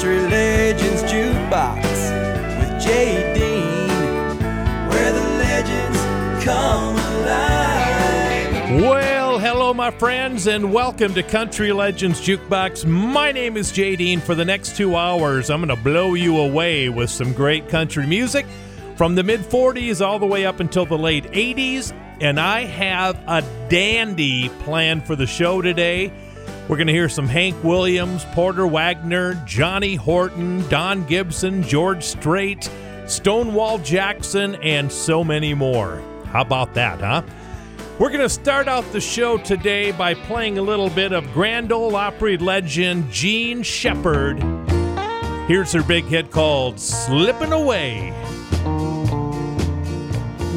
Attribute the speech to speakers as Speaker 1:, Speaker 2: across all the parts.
Speaker 1: Country Legends Jukebox with Jay Dean, where the legends come alive.
Speaker 2: Well, hello, my friends, and welcome to Country Legends Jukebox. My name is Jay Dean. For the next two hours, I'm going to blow you away with some great country music from the mid 40s all the way up until the late 80s. And I have a dandy plan for the show today. We're going to hear some Hank Williams, Porter Wagoner, Johnny Horton, Don Gibson, George Strait, Stonewall Jackson, and so many more. How about that, huh? We're going to start out the show today by playing a little bit of Grand Ole Opry legend Jean Shepard. Here's her big hit called Slippin' Away.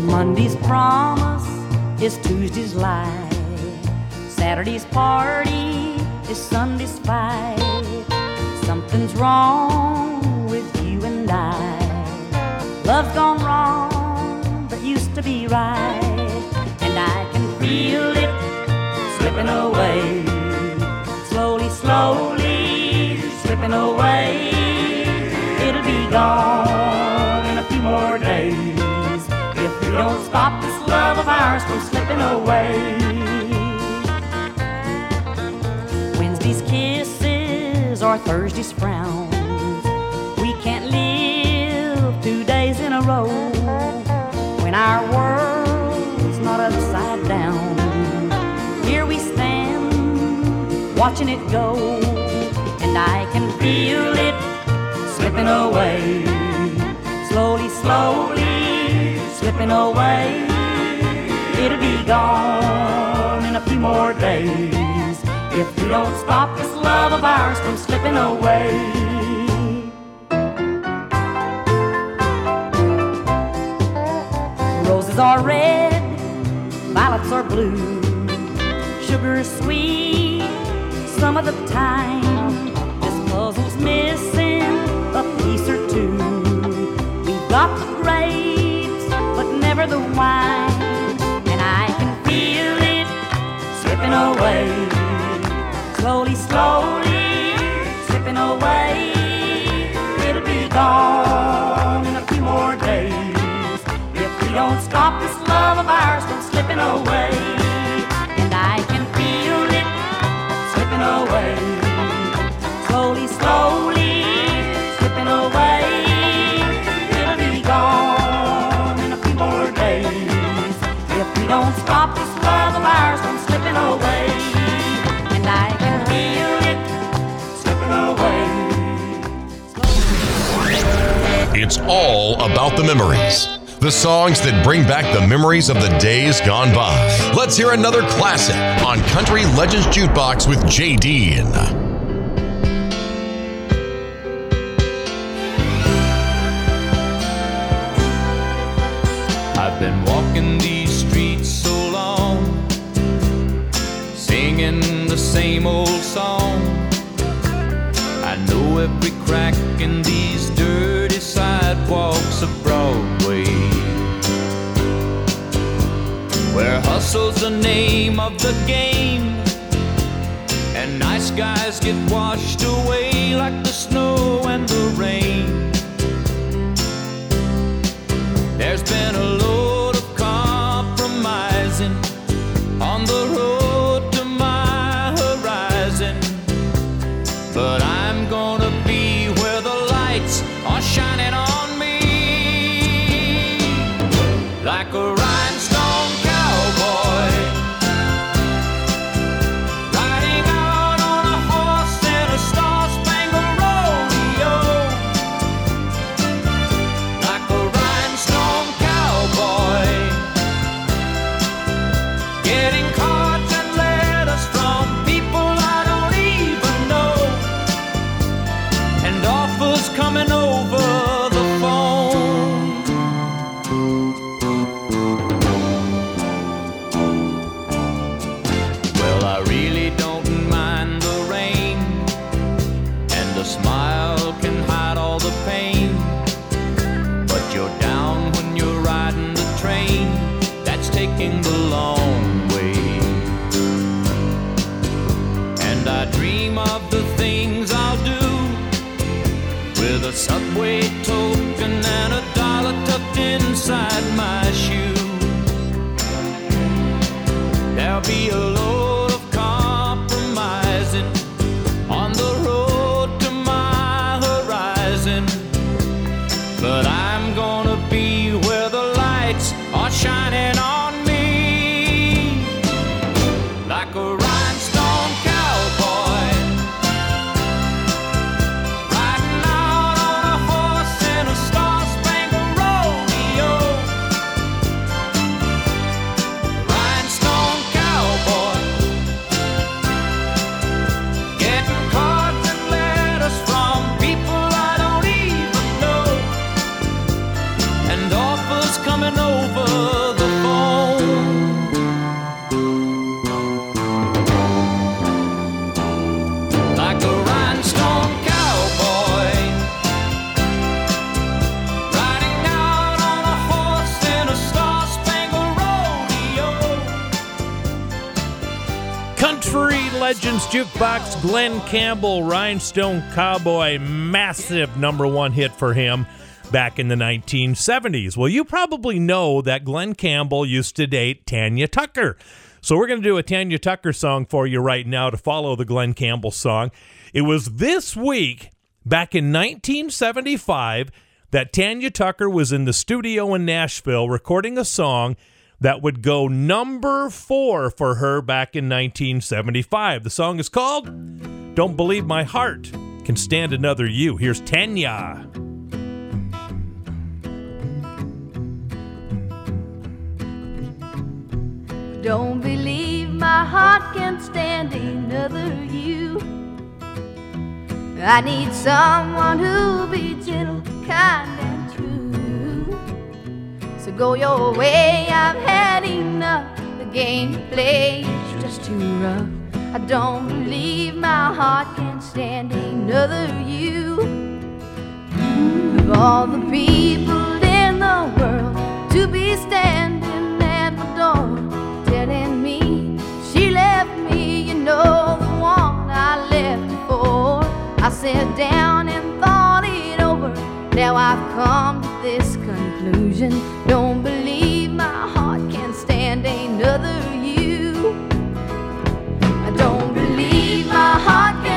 Speaker 3: Monday's promise is Tuesday's lie. Saturday's party is Sunday's fight. Something's wrong with you and I. Love's gone wrong, but used to be right. And I can feel it slipping away. Slowly, slowly slipping away. It'll be gone in a few more days if we don't stop this love of ours from slipping away. Or Thursday's frowns. We can't live two days in a row when our world's not upside down. Here we stand, watching it go, and I can feel it slipping away. Slowly, slowly slipping away. It'll be gone in a few more days if we don't stop this love of ours from slipping away. Roses are red, violets are blue, sugar is sweet some of the time. This puzzle's missing a piece or two. We've got the grapes, but never the wine, and I can feel it slipping away slowly, slowly slipping away. It'll be gone in a few more days if we don't stop this love of ours from slipping away. And I can feel it slipping away,
Speaker 4: It's all about the memories. The songs that bring back the memories of the days gone by. Let's hear another classic on Country Legends Jukebox with Dean.
Speaker 5: I've been walking these streets so long, singing the same old song. I know every crack in these hustle's the name of the game, and nice guys get washed away like the snow and the rain. There's been a
Speaker 2: Glen Campbell, Rhinestone Cowboy, massive number one hit for him back in the 1970s. Well, you probably know that Glen Campbell used to date Tanya Tucker. So we're going to do a Tanya Tucker song for you right now to follow the Glen Campbell song. It was this week, back in 1975, that Tanya Tucker was in the studio in Nashville recording a song that would go number four for her back in 1975. The song is called Don't Believe My Heart Can Stand Another You. Here's Tanya.
Speaker 6: Don't believe my heart can stand another you. I need someone who'll be gentle, kind, and. So go your way, I've had enough. The game you play is just too rough. I don't believe my heart can stand another you. Of all the people in the world to be standing at my door, telling me she left me, you know, the one I left before. I sat down and thought it over. Now I've come to this conclusion. Don't believe my heart can stand another you. I don't believe my heart can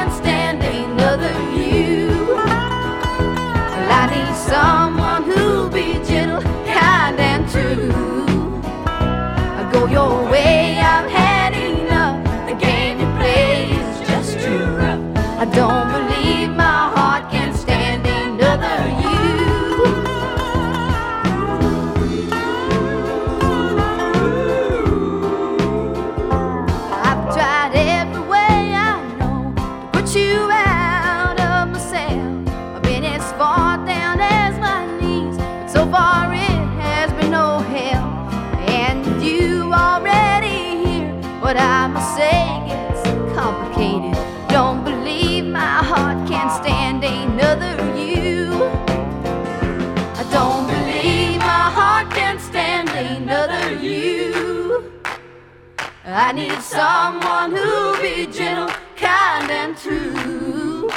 Speaker 6: I need someone who'll be gentle, kind, and true.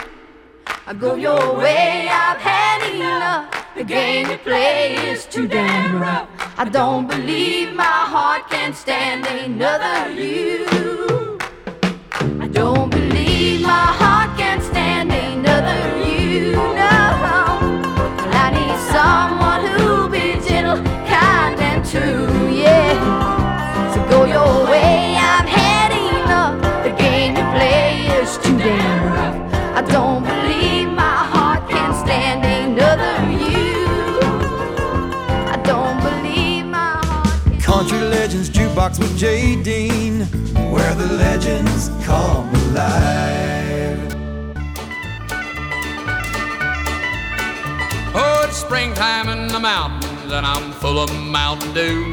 Speaker 6: I go your way, I've had enough. The game you play is too damn rough. I don't believe my heart can stand another you. I don't believe my heart
Speaker 1: Jukebox with Jay Dean, where the legends come alive.
Speaker 7: Oh, it's springtime in the mountains and I'm full of Mountain Dew.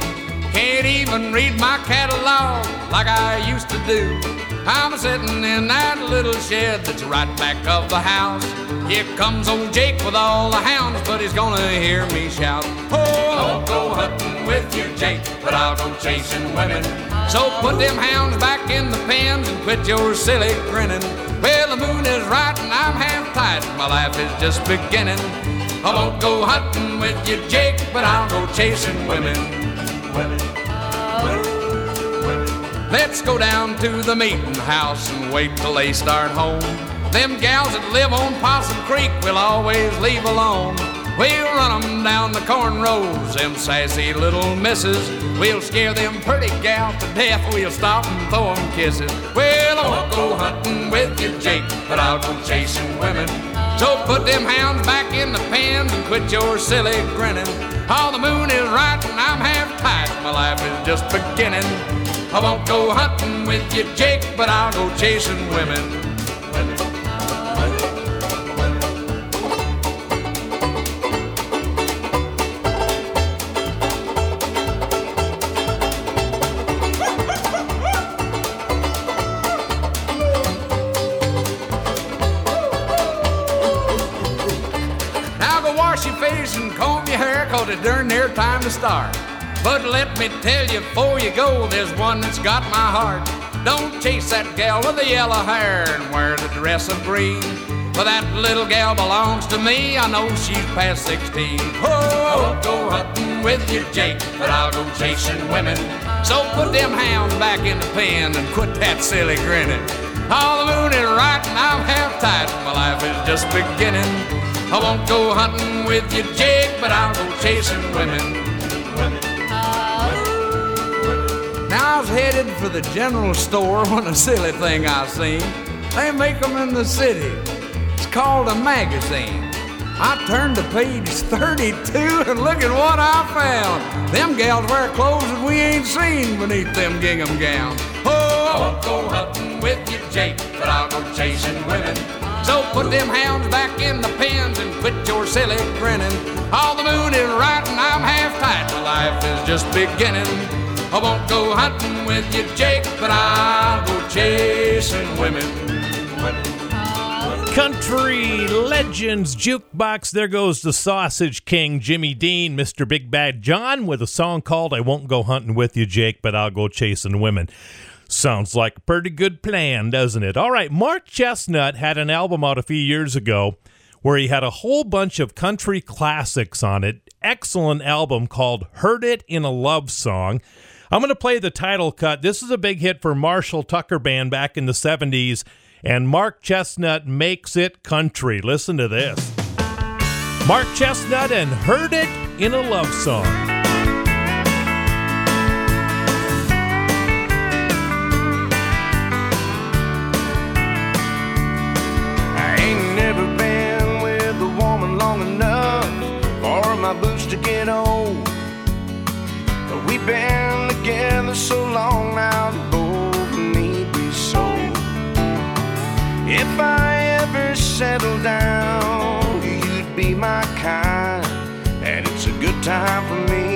Speaker 7: Can't even read my catalog like I used to do. I'm sitting in that little shed that's right back of the house. Here comes old Jake with all the hounds, but he's gonna hear me shout. Oh, I'll go hunting with you, Jake, but I'll go chasing women. So put them hounds back in the pens and quit your silly grinning. Well, the moon is right and I'm half tight, my life is just beginning. I won't go hunting with you, Jake, but I'll go chasing women. Women. Let's go down to the meeting house and wait till they start home. Them gals that live on Possum Creek will always leave alone. We'll run 'em down the corn rows, them sassy little misses. We'll scare them pretty gals to death. We'll stop and throw 'em kisses. Well, I won't go hunting with you, Jake, but I'll go chasing women. So put them hounds back in the pens and quit your silly grinning. All the moon is right and I'm half tight. My life is just beginning. I won't go hunting with you, Jake, but I'll go chasing women. Now go wash your face and comb your hair, cause it's darn near time to start. But let me tell you before you go, there's one that's got my heart. Don't chase that gal with the yellow hair and wear the dress of green. For that little gal belongs to me, I know she's past 16. Oh, I won't go hunting with you, Jake, but I'll go chasing women. So put them hounds back in the pen and quit that silly grinning. All the moon is right and I'm half tight, my life is just beginning. I won't go hunting with you, Jake, but I'll go chasing women. Now I was headed for the general store when a silly thing I seen. They make 'em in the city. It's called a magazine. I turned to page 32 and look at what I found. Them gals wear clothes that we ain't seen beneath them gingham gowns. Oh, I won't go hunting with you, Jake, but I'll go chasing women. So put them hounds back in the pens and quit your silly grinning. All the moon is right and I'm half tight. Life is just beginning. I won't go hunting with you, Jake, but I'll go chasing women.
Speaker 2: Country Legends Jukebox. There goes the Sausage King, Jimmy Dean, Mr. Big Bad John, with a song called I Won't Go Hunting with You, Jake, but I'll Go Chasing Women. Sounds like a pretty good plan, doesn't it? All right, Mark Chesnutt had an album out a few years ago where he had a whole bunch of country classics on it. Excellent album called Heard It in a Love Song. I'm going to play the title cut. This is a big hit for Marshall Tucker Band back in the 70s, and Mark Chesnutt makes it country. Listen to this Mark Chesnutt and Heard It in a Love Song.
Speaker 1: I ain't never been with a woman long enough for my boots to get old. But we've been so long now both need be sold. If I ever settle down, you'd be my kind. And it's a good time for me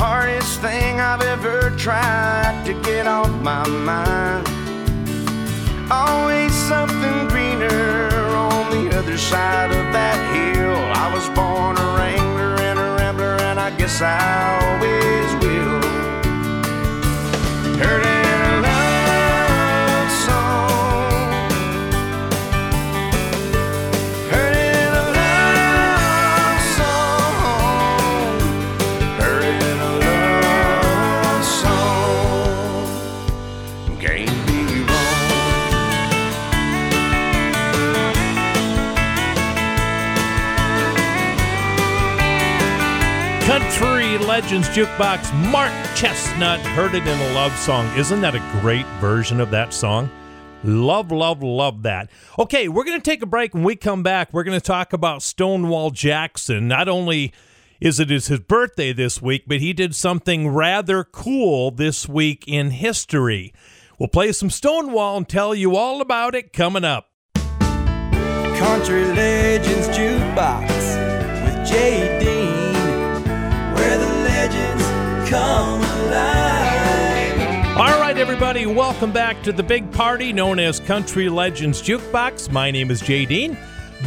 Speaker 1: hardest thing I've ever tried to get off my mind. Always something greener on the other side of that hill. I was born a wrangler and a rambler, and I guess I always will. Heard
Speaker 2: Legends Jukebox, Mark Chesnutt heard it in a love song. Isn't that a great version of that song? Love, love, love that. Okay, we're going to take a break. When we come back, we're going to talk about Stonewall Jackson. Not only is it his birthday this week, but he did something rather cool this week in history. We'll play some Stonewall and tell you all about it coming up.
Speaker 8: Country Legends Jukebox with Jay
Speaker 2: All right, everybody, welcome back to the big party known as Country Legends Jukebox. My name is Jay Dean.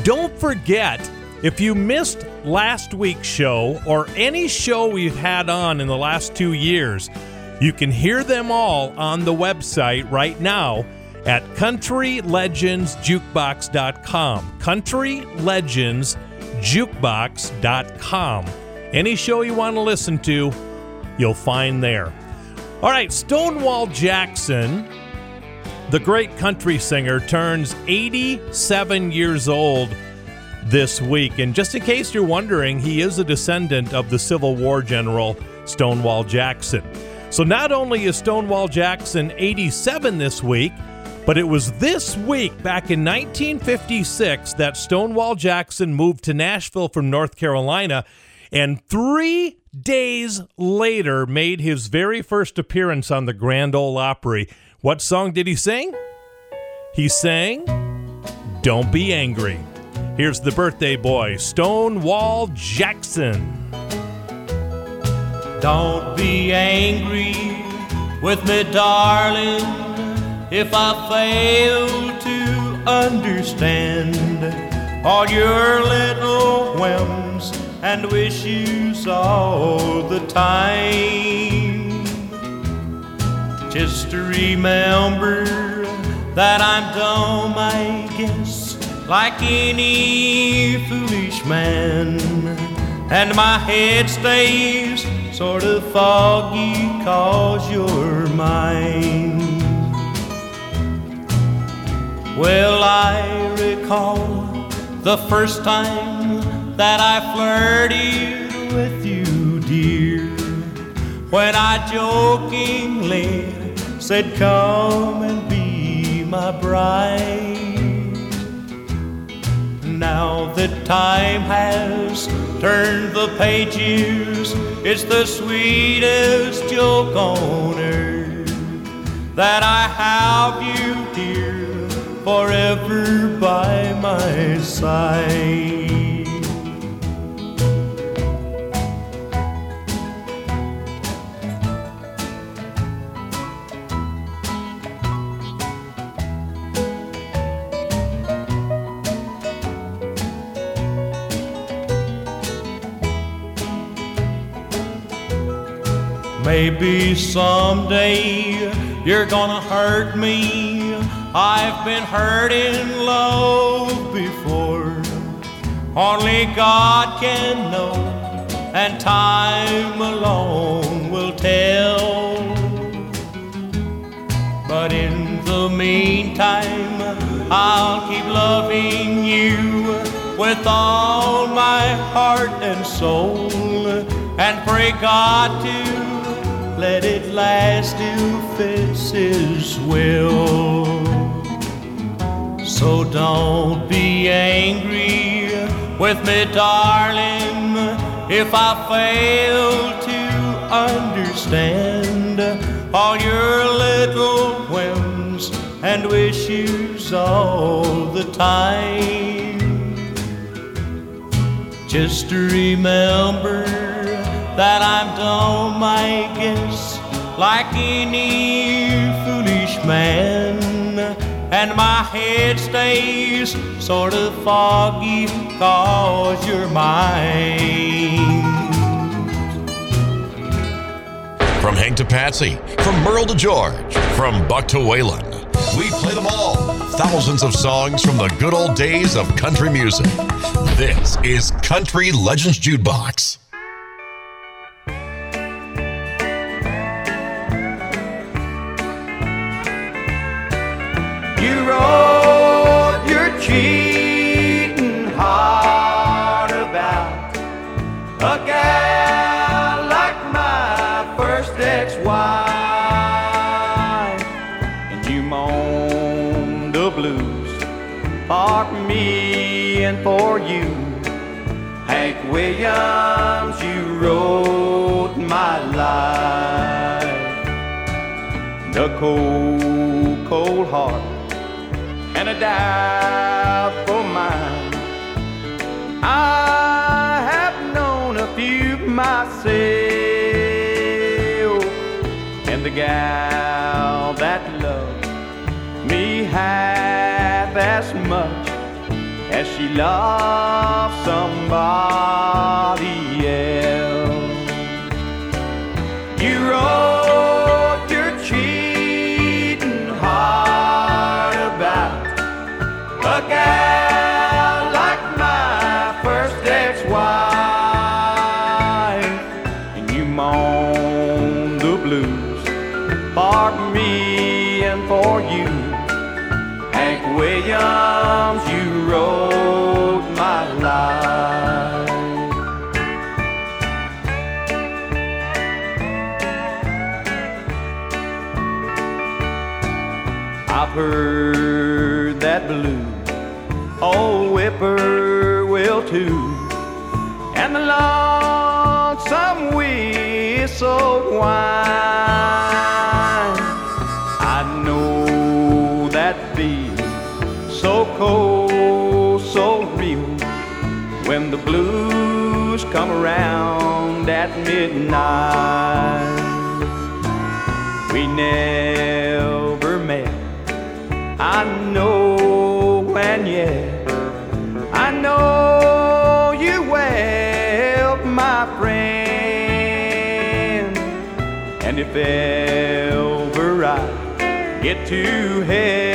Speaker 2: Don't forget, if you missed last week's show or any show we've had on in the last two years, you can hear them all on the website right now at countrylegendsjukebox.com. Countrylegendsjukebox.com. Any show you want to listen to, you'll find there. All right, Stonewall Jackson, the great country singer, turns 87 years old this week. And just in case you're wondering, he is a descendant of the Civil War general Stonewall Jackson. So not only is Stonewall Jackson 87 this week, but it was this week, back in 1956, that Stonewall Jackson moved to Nashville from North Carolina and three days later made his very first appearance on the Grand Ole Opry. What song did he sing? He sang Don't Be Angry. Here's the birthday boy, Stonewall Jackson.
Speaker 9: Don't be angry with me, darling, if I fail to understand all your little whims and wish you all the time. Just to remember that I'm dumb, I guess, like any foolish man. And my head stays sort of foggy cause you're mine. Well, I recall the first time that I flirted with you, dear, when I jokingly said, Come and be my bride. Now that time has turned the pages, it's the sweetest joke on earth that I have you, dear, forever by my side. Maybe someday you're gonna hurt me. I've been hurting low only God can know, and time alone will tell. But in the meantime, I'll keep loving you with all my heart and soul, and pray God to let it last if it's His will. So don't be angry with me, darling, if I fail to understand all your little whims and wishes all the time. Just remember that I'm dumb, I guess, like any foolish man. And my head stays sort of foggy cause you're mine.
Speaker 4: From Hank to Patsy, from Merle to George, from Buck to Waylon, we play them all. Thousands of songs from the good old days of country music. This is Country Legends Jukebox.
Speaker 10: You wrote your cheating heart about a gal like my first ex-wife, and you moan the blues for me and for you. Hank Williams, you wrote my life. The cold, cold heart and a doubtful mind. I have known a few myself, and the gal that loved me half as much as she loved somebody else. You wrote You wrote my life. I've heard that blue old whippoorwill too, and the lonesome whistle whine. The blues come around at midnight. We never met. I know, and yet I know you well, my friend. And if ever I get to heaven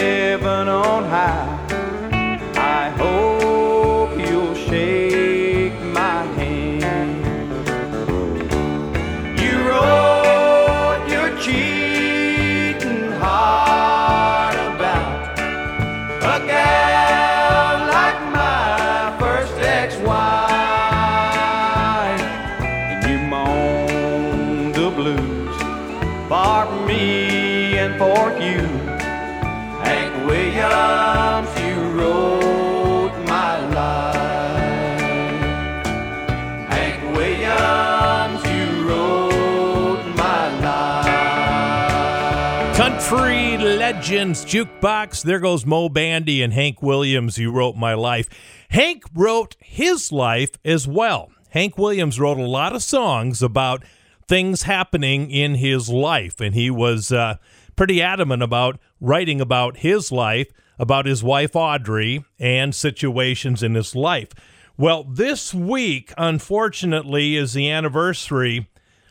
Speaker 2: Legends Jukebox. There goes Moe Bandy and Hank Williams. You wrote my life. Hank wrote his life as well. Hank Williams wrote a lot of songs about things happening in his life, and he was uh, pretty adamant about writing about his life, about his wife Audrey, and situations in his life. Well, this week, unfortunately, is the anniversary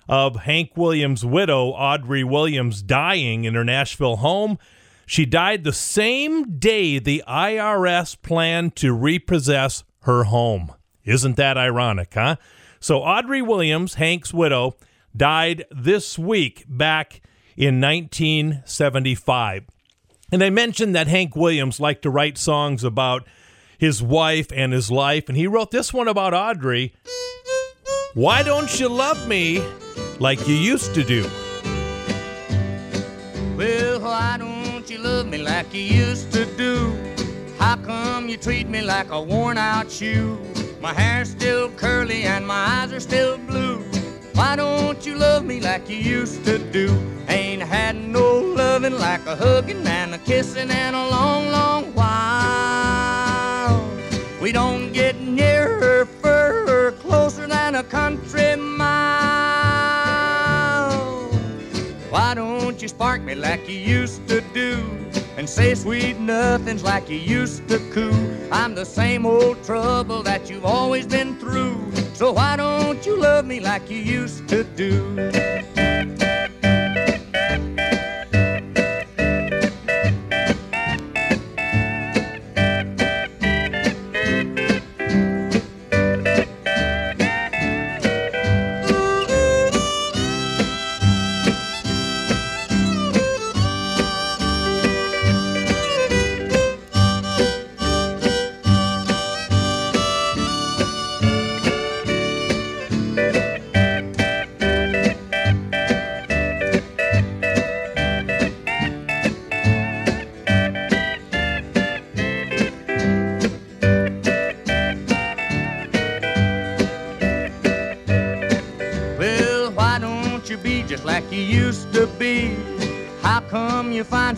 Speaker 2: of Hank Williams' widow, Audrey Williams, dying in her Nashville home. She died the same day the IRS planned to repossess her home. Isn't that ironic, huh? So, Audrey Williams, Hank's widow, died this week back in 1975. And I mentioned that Hank Williams liked to write songs about his wife and his life, and he wrote this one about Audrey. Why don't you love me like you used to do?
Speaker 7: Well, why don't you love me like you used to do? How come you treat me like a worn out shoe? My hair's still curly and my eyes are still blue. Why don't you love me like you used to do? Ain't had no loving like a hugging and a kissing in a long, long while. We don't get nearer, further, closer than a country mile. You spark me like you used to do? And say sweet nothings like you used to coo. I'm the same old trouble that you've always been through. So why don't you love me like you used to do?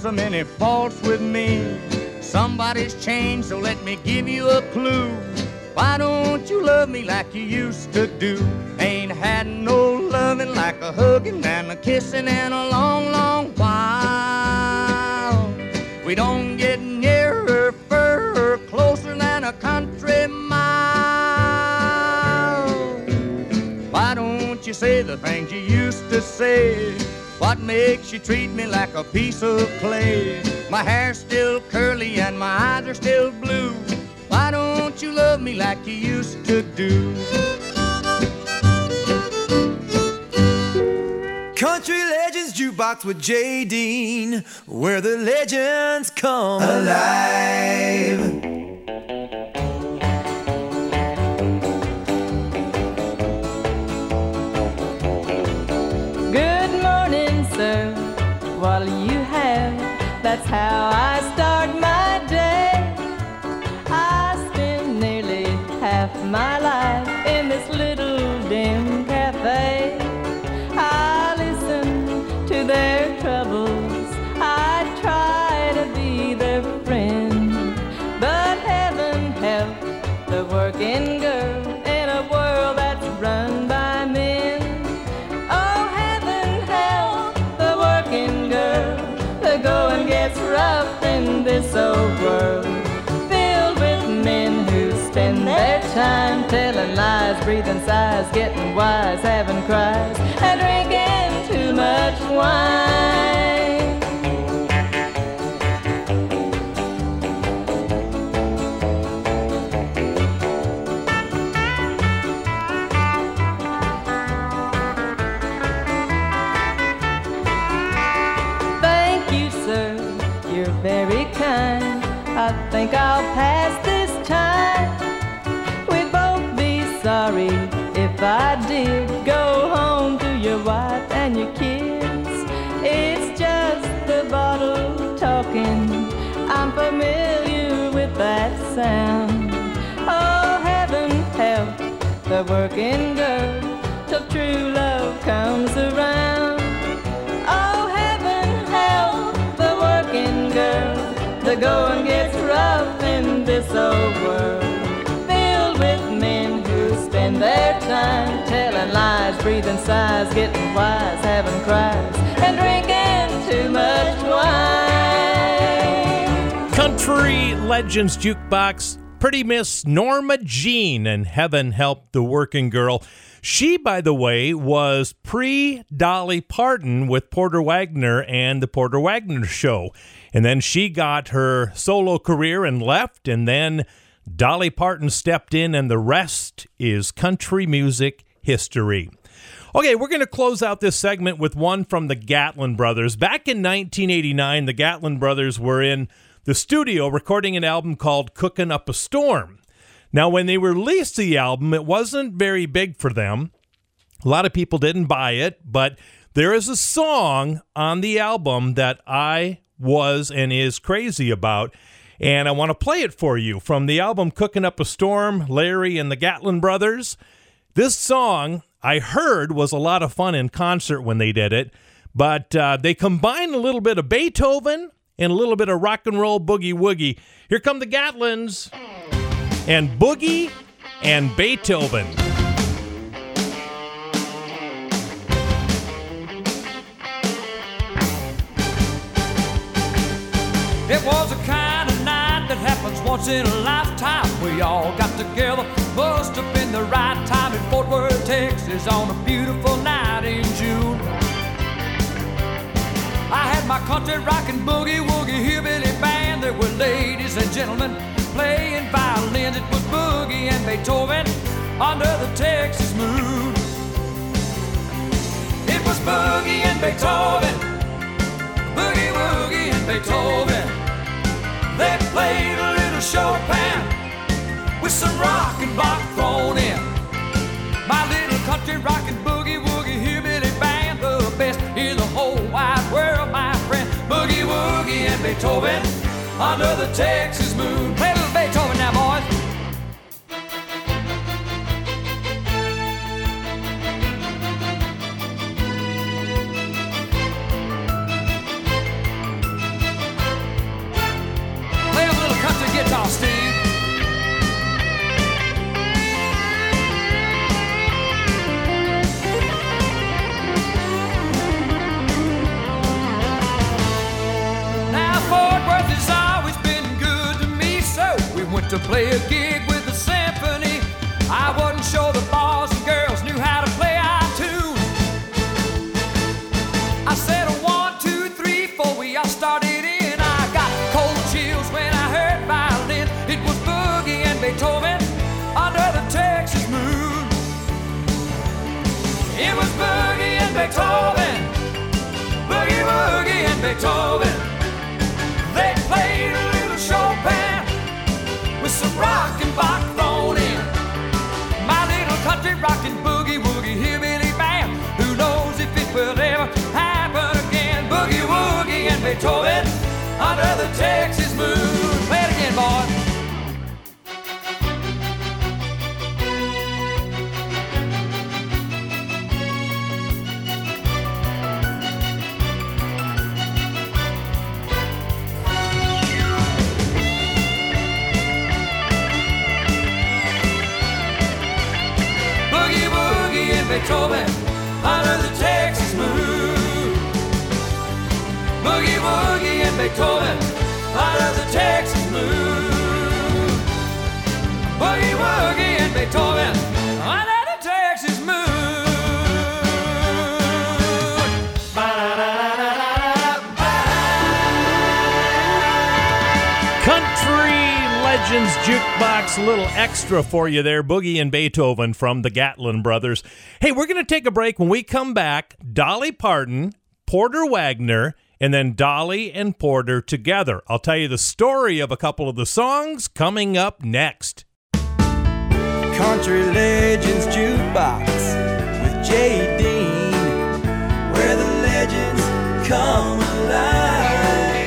Speaker 7: So many faults with me? Somebody's changed, so let me give you a clue. Why don't you love me like you used to do? Ain't had no loving like a hugging and a kissing in a long, long while. We don't get nearer, further, closer than a country mile. Why don't you say the things you used to say? What makes you treat me like a piece of clay? My hair's still curly and my eyes are still blue. Why don't you love me like you used to do?
Speaker 8: Country Legends Jukebox with Jay Dean, where the legends come alive.
Speaker 11: How I breathing sighs, getting wise, having cries, and drinking too much wine. Girl till true love comes around. Oh, heaven help the working girl. The going gets rough in this old world, filled with men who spend their time telling lies, breathing sighs, getting wise, having cries, and drinking too much wine.
Speaker 2: Country Legends Jukebox, Pretty Miss Norma Jean, and Heaven Help the Working Girl. She, by the way, was pre Dolly Parton with Porter Wagoner and the Porter Wagoner Show. And then she got her solo career and left, and then Dolly Parton stepped in, and the rest is country music history. Okay, we're going to close out this segment with one from the Gatlin Brothers. Back in 1989, the Gatlin Brothers were in the studio recording an album called Cooking Up a Storm. Now, when they released the album, it wasn't very big for them. A lot of people didn't buy it, but there is a song on the album that I was and is crazy about. And I want to play it for you from the album Cooking Up a Storm, Larry and the Gatlin Brothers. This song I heard was a lot of fun in concert when they did it, but uh, they combined a little bit of Beethoven and a little bit of rock and roll boogie woogie. Here come the Gatlins and Boogie and Beethoven.
Speaker 5: It was a kind of night that happens once in a lifetime. We all got together, must have been the right time in Fort Worth, Texas, on a beautiful night in June. I had my country rockin' boogie woogie hillbilly band. There were ladies and gentlemen playing violins. It was Boogie and Beethoven under the Texas moon. It was Boogie and Beethoven, Boogie Woogie and Beethoven. They played a little Chopin with some rock and bach thrown in. My little country rockin' boogie Beethoven under the Texas moon. Play
Speaker 2: extra for you there. Boogie and Beethoven from the Gatlin Brothers. Hey, we're going to take a break. When we come back, Dolly Parton, Porter Wagoner, and then Dolly and Porter together. I'll tell you the story of a couple of the songs coming up next.
Speaker 12: Country Legends Jukebox with Dean, where the legends come.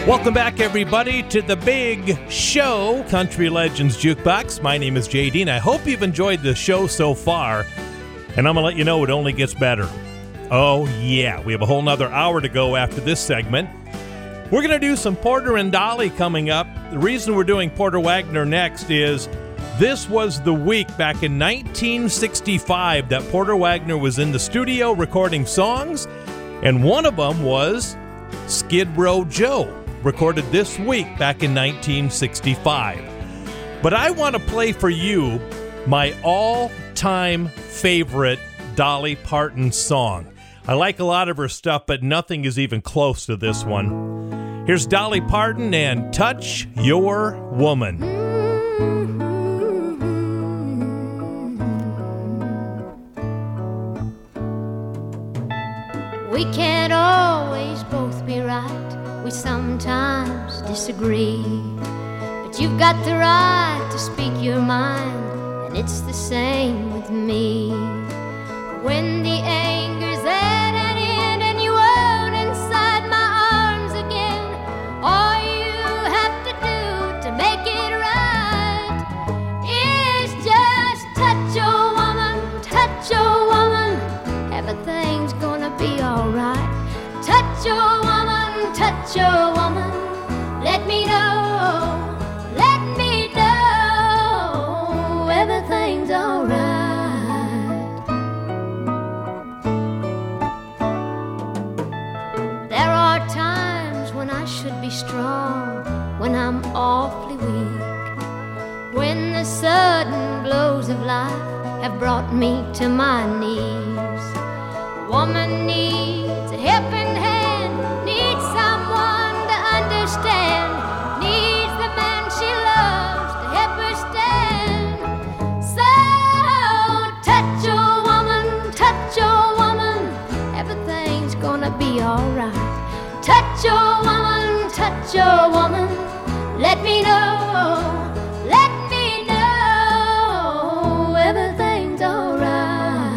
Speaker 2: Welcome back, everybody, to the big show, Country Legends Jukebox. My name is Jay Dean. I hope you've enjoyed the show so far, and I'm going to let you know it only gets better. Oh, yeah, we have a whole nother hour to go after this segment. We're going to do some Porter and Dolly coming up. The reason we're doing Porter Wagoner next is this was the week back in 1965 that Porter Wagoner was in the studio recording songs, and one of them was Skid Row Joe, recorded this week back in 1965. But I want to play for you my all time favorite Dolly Parton song. I like a lot of her stuff, but nothing is even close to this one. Here's Dolly Parton and Touch Your Woman.
Speaker 6: We can't always both be right sometimes disagree. But you've got the right to speak your mind, and it's the same with me. When the woman, touch a woman. Let me know, let me know everything's alright. There are times when I should be strong, when I'm awfully weak. When the sudden blows of life have brought me to my knees. Woman alright. Touch a woman, touch a woman, let me know, let me know everything's alright.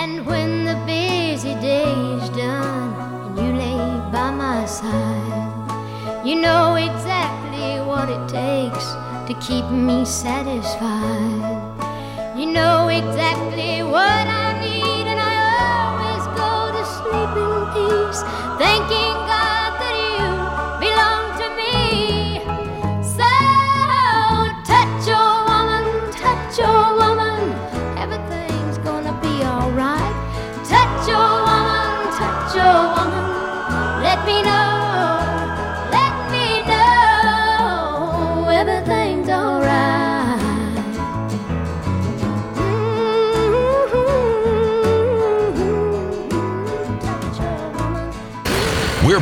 Speaker 6: And when the busy day's done and you lay by my side, you know exactly what it takes to keep me satisfied.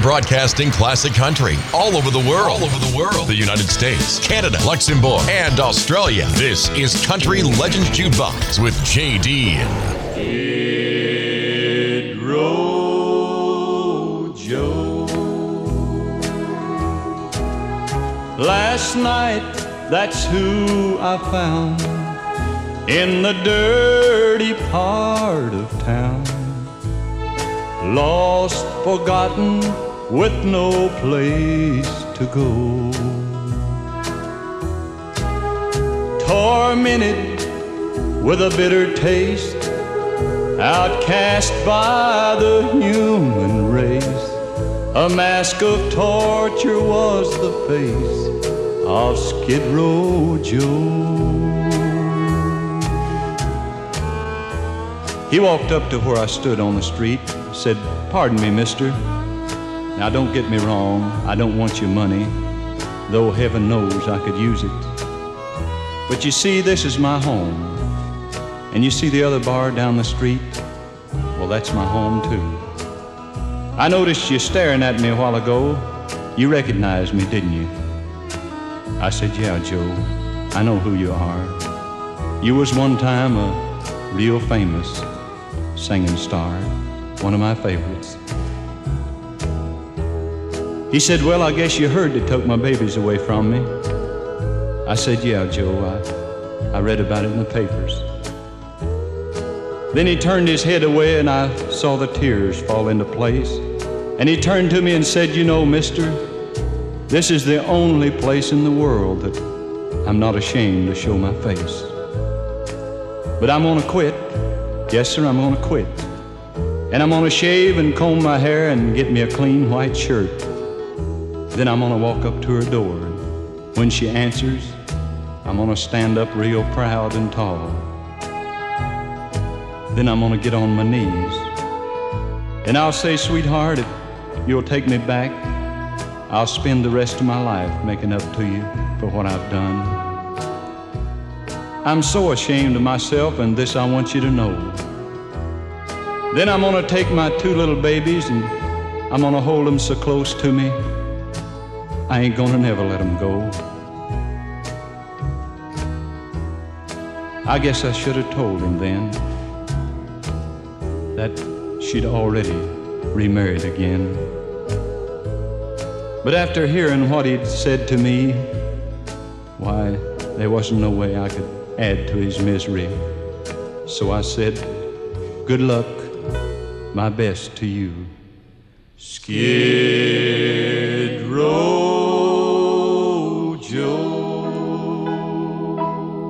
Speaker 4: Broadcasting classic country all over the world. All over the world. The United States, Canada, Luxembourg, and Australia. This is Country Legends Jukebox with JD.
Speaker 13: Last night, that's who I found in the dirty part of town. Lost, forgotten, with no place to go. Tormented with a bitter taste outcast by the human race. A mask of torture was the face of Skid Row Joe. He walked up to where I stood on the street, said, Pardon me, mister. Now don't get me wrong, I don't want your money, though heaven knows I could use it. But you see, this is my home. And you see the other bar down the street? Well, that's my home too. I noticed you staring at me a while ago. You recognized me, didn't you? I said, Yeah, Joe, I know who you are. You was one time a real famous singing star, one of my favorites. He said, Well, I guess you heard they took my babies away from me. I said, Yeah, Joe, I, I read about it in the papers. Then he turned his head away and I saw the tears fall into place. And he turned to me and said, You know, mister, this is the only place in the world that I'm not ashamed to show my face. But I'm gonna quit. Yes, sir, I'm gonna quit. And I'm gonna shave and comb my hair and get me a clean white shirt. Then I'm gonna walk up to her door. When she answers, I'm gonna stand up real proud and tall. Then I'm gonna get on my knees. And I'll say, sweetheart, if you'll take me back, I'll spend the rest of my life making up to you for what I've done. I'm so ashamed of myself, and this I want you to know. Then I'm gonna take my two little babies and I'm gonna hold them so close to me, I ain't gonna never let them go. I guess I should have told him then that she'd already remarried again. But after hearing what he'd said to me, why, there wasn't no way I could add to his misery. So I said, Good luck, my best to you. Skid Row Joe.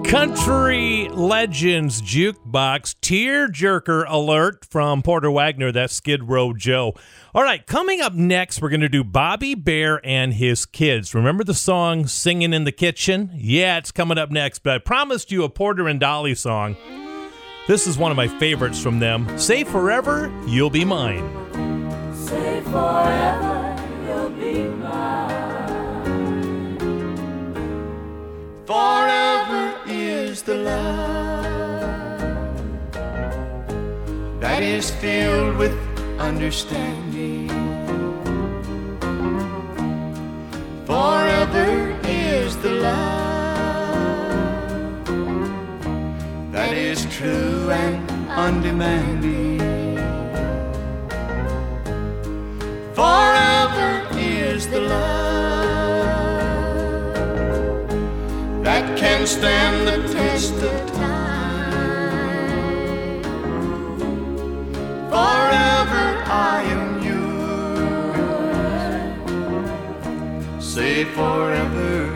Speaker 2: Country Legends Jukebox tearjerker alert from Porter Wagoner. That's Skid Row Joe. All right, coming up next, we're going to do Bobby Bare and his kids. Remember the song Singing in the Kitchen? Yeah, it's coming up next, but I promised you a Porter and Dolly song. This is one of my favorites from them. Say forever, you'll be mine.
Speaker 11: Say forever you'll be mine.
Speaker 14: Forever is the love that is filled with understanding. Forever is the love that is true and undemanding. Forever is the love that can stand the test of time. Forever I am yours. Say forever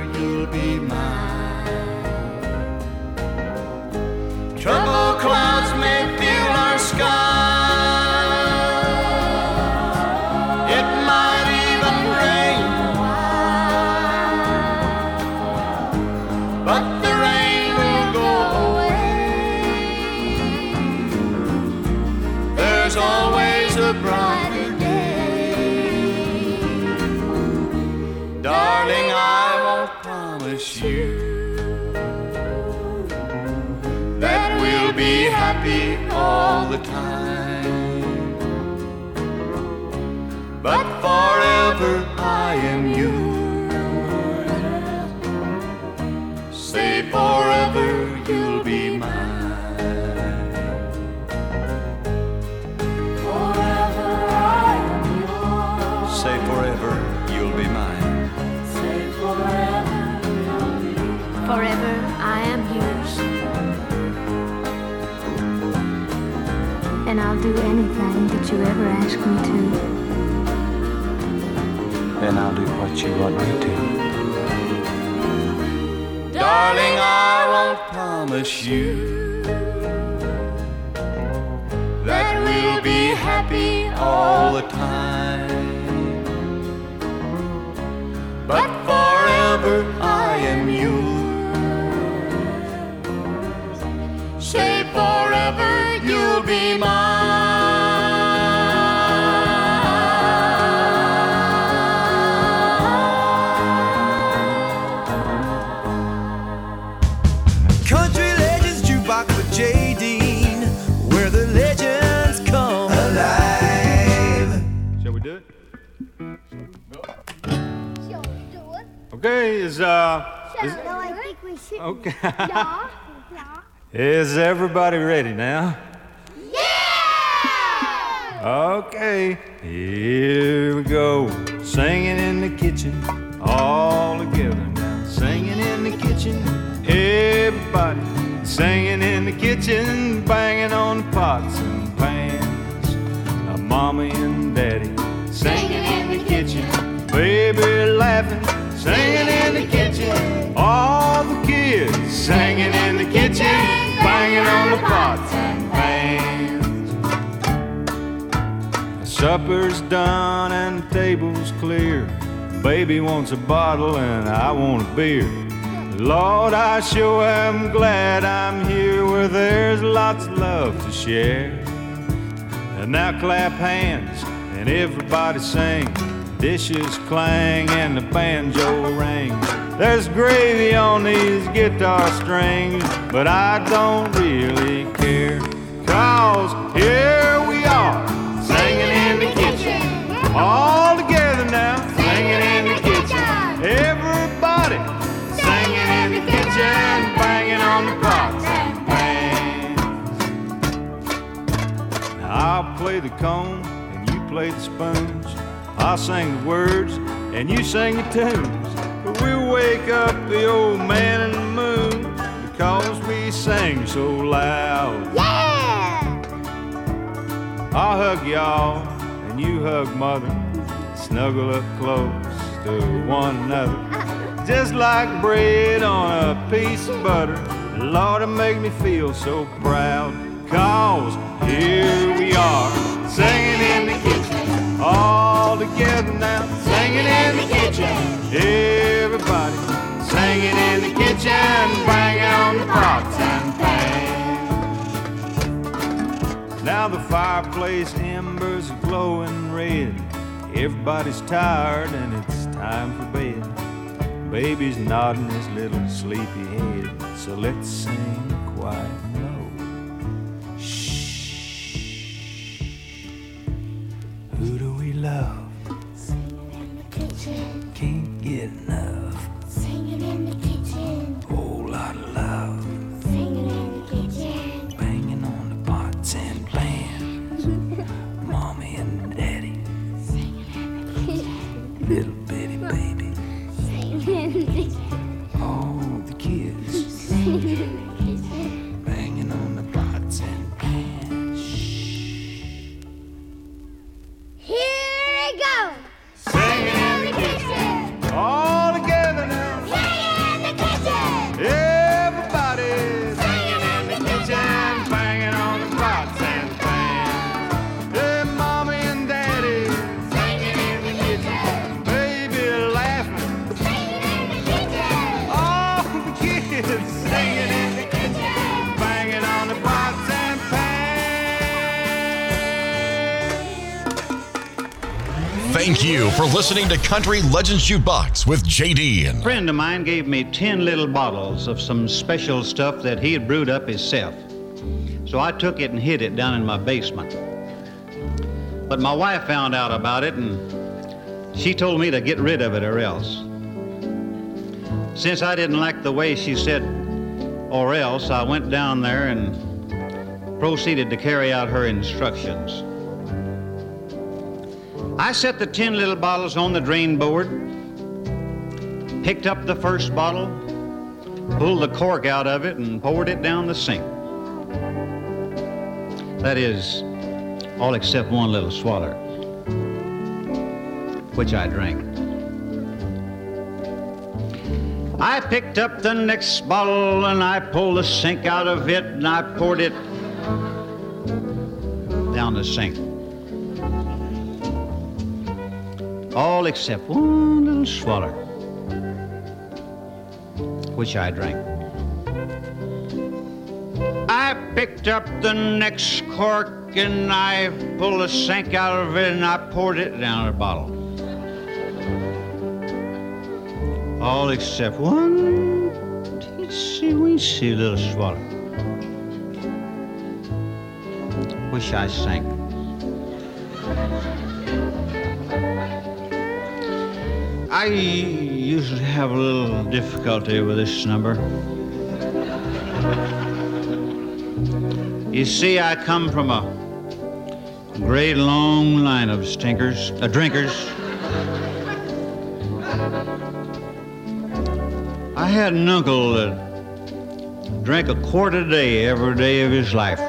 Speaker 6: I'll do anything that you ever ask me to.
Speaker 13: Then I'll do what you want me to.
Speaker 14: Darling, I won't promise you that we'll be happy all the time. But forever I am yours. Say forever you'll be mine.
Speaker 10: Is uh is,
Speaker 15: I think we should.
Speaker 10: okay.
Speaker 15: Yeah.
Speaker 10: is everybody ready now? Yeah. Okay, here we go. Singing in the kitchen, all together now. Singing in the kitchen, everybody. Singing in the kitchen, banging on the pots and pans. Now, mommy and daddy singing in the kitchen, baby laughing, singing in the kitchen. All the kids singing in the kitchen, banging on the pots and pans. Supper's done and the table's clear. Baby wants a bottle and I want a beer. Lord, I sure am glad I'm here where there's lots of love to share. And now clap hands and everybody sing. Dishes clang and the banjo rings. There's gravy on these guitar strings, but I don't really care. Cause here we are, singing in the kitchen. All together now, singing in the kitchen. Everybody singing in the kitchen, banging on the pots and pans. Now I'll play the comb and you play the spoons. I'll sing the words and you sing the tunes. But we'll wake up the old man in the moon because we sing so loud.
Speaker 6: Yeah!
Speaker 10: I'll hug y'all and you hug mother. Snuggle up close to one another. Just like bread on a piece of butter. Lord, it make me feel so proud. Cause here we are, singing in the kitchen. All together now, singing in the kitchen. Everybody singing in the kitchen, banging on the pots and pans. Now the fireplace embers are glowing red. Everybody's tired and it's time for bed. Baby's nodding his little sleepy head. So let's sing quiet Who do we love? Can't get enough.
Speaker 16: Singing in the kitchen,
Speaker 10: Whole lot of love.
Speaker 16: singing in the kitchen,
Speaker 10: Banging on the pots and pans. Mommy and daddy. Little bitty baby. All the kids.
Speaker 4: For listening to Country Legends Jukebox with JD.
Speaker 17: And a friend of mine gave me 10 little bottles of some special stuff that he had brewed up himself. So I took it and hid it down in my basement. But my wife found out about it and she told me to get rid of it or else. Since I didn't like the way she said or else, I went down there and proceeded to carry out her instructions. I set the 10 little bottles on the drain board, picked up the first bottle, pulled the cork out of it, and poured it down the sink. That is, all except one little swaller, which I drank. I picked up the next bottle and I pulled the sink out of it and I poured it down the sink. All except one little swaller, which I drank. I picked up the next cork and I pulled the sink out of it and I poured it down a bottle. All except one teensy weensy little swaller, which I sank. I usually have a little difficulty with this number. You see, I come from a great long line of stinkers, uh, drinkers. I had an uncle that drank a quart a day every day of his life.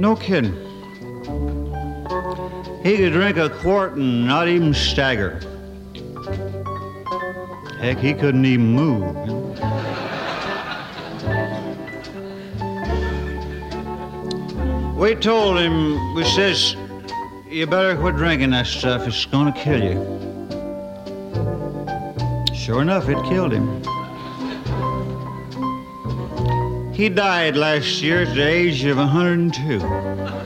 Speaker 17: No kidding. He could drink a quart and not even stagger. Heck, he couldn't even move. We told him, we says, you better quit drinking that stuff. It's gonna kill you. Sure enough, it killed him. He died last year at the age of 102.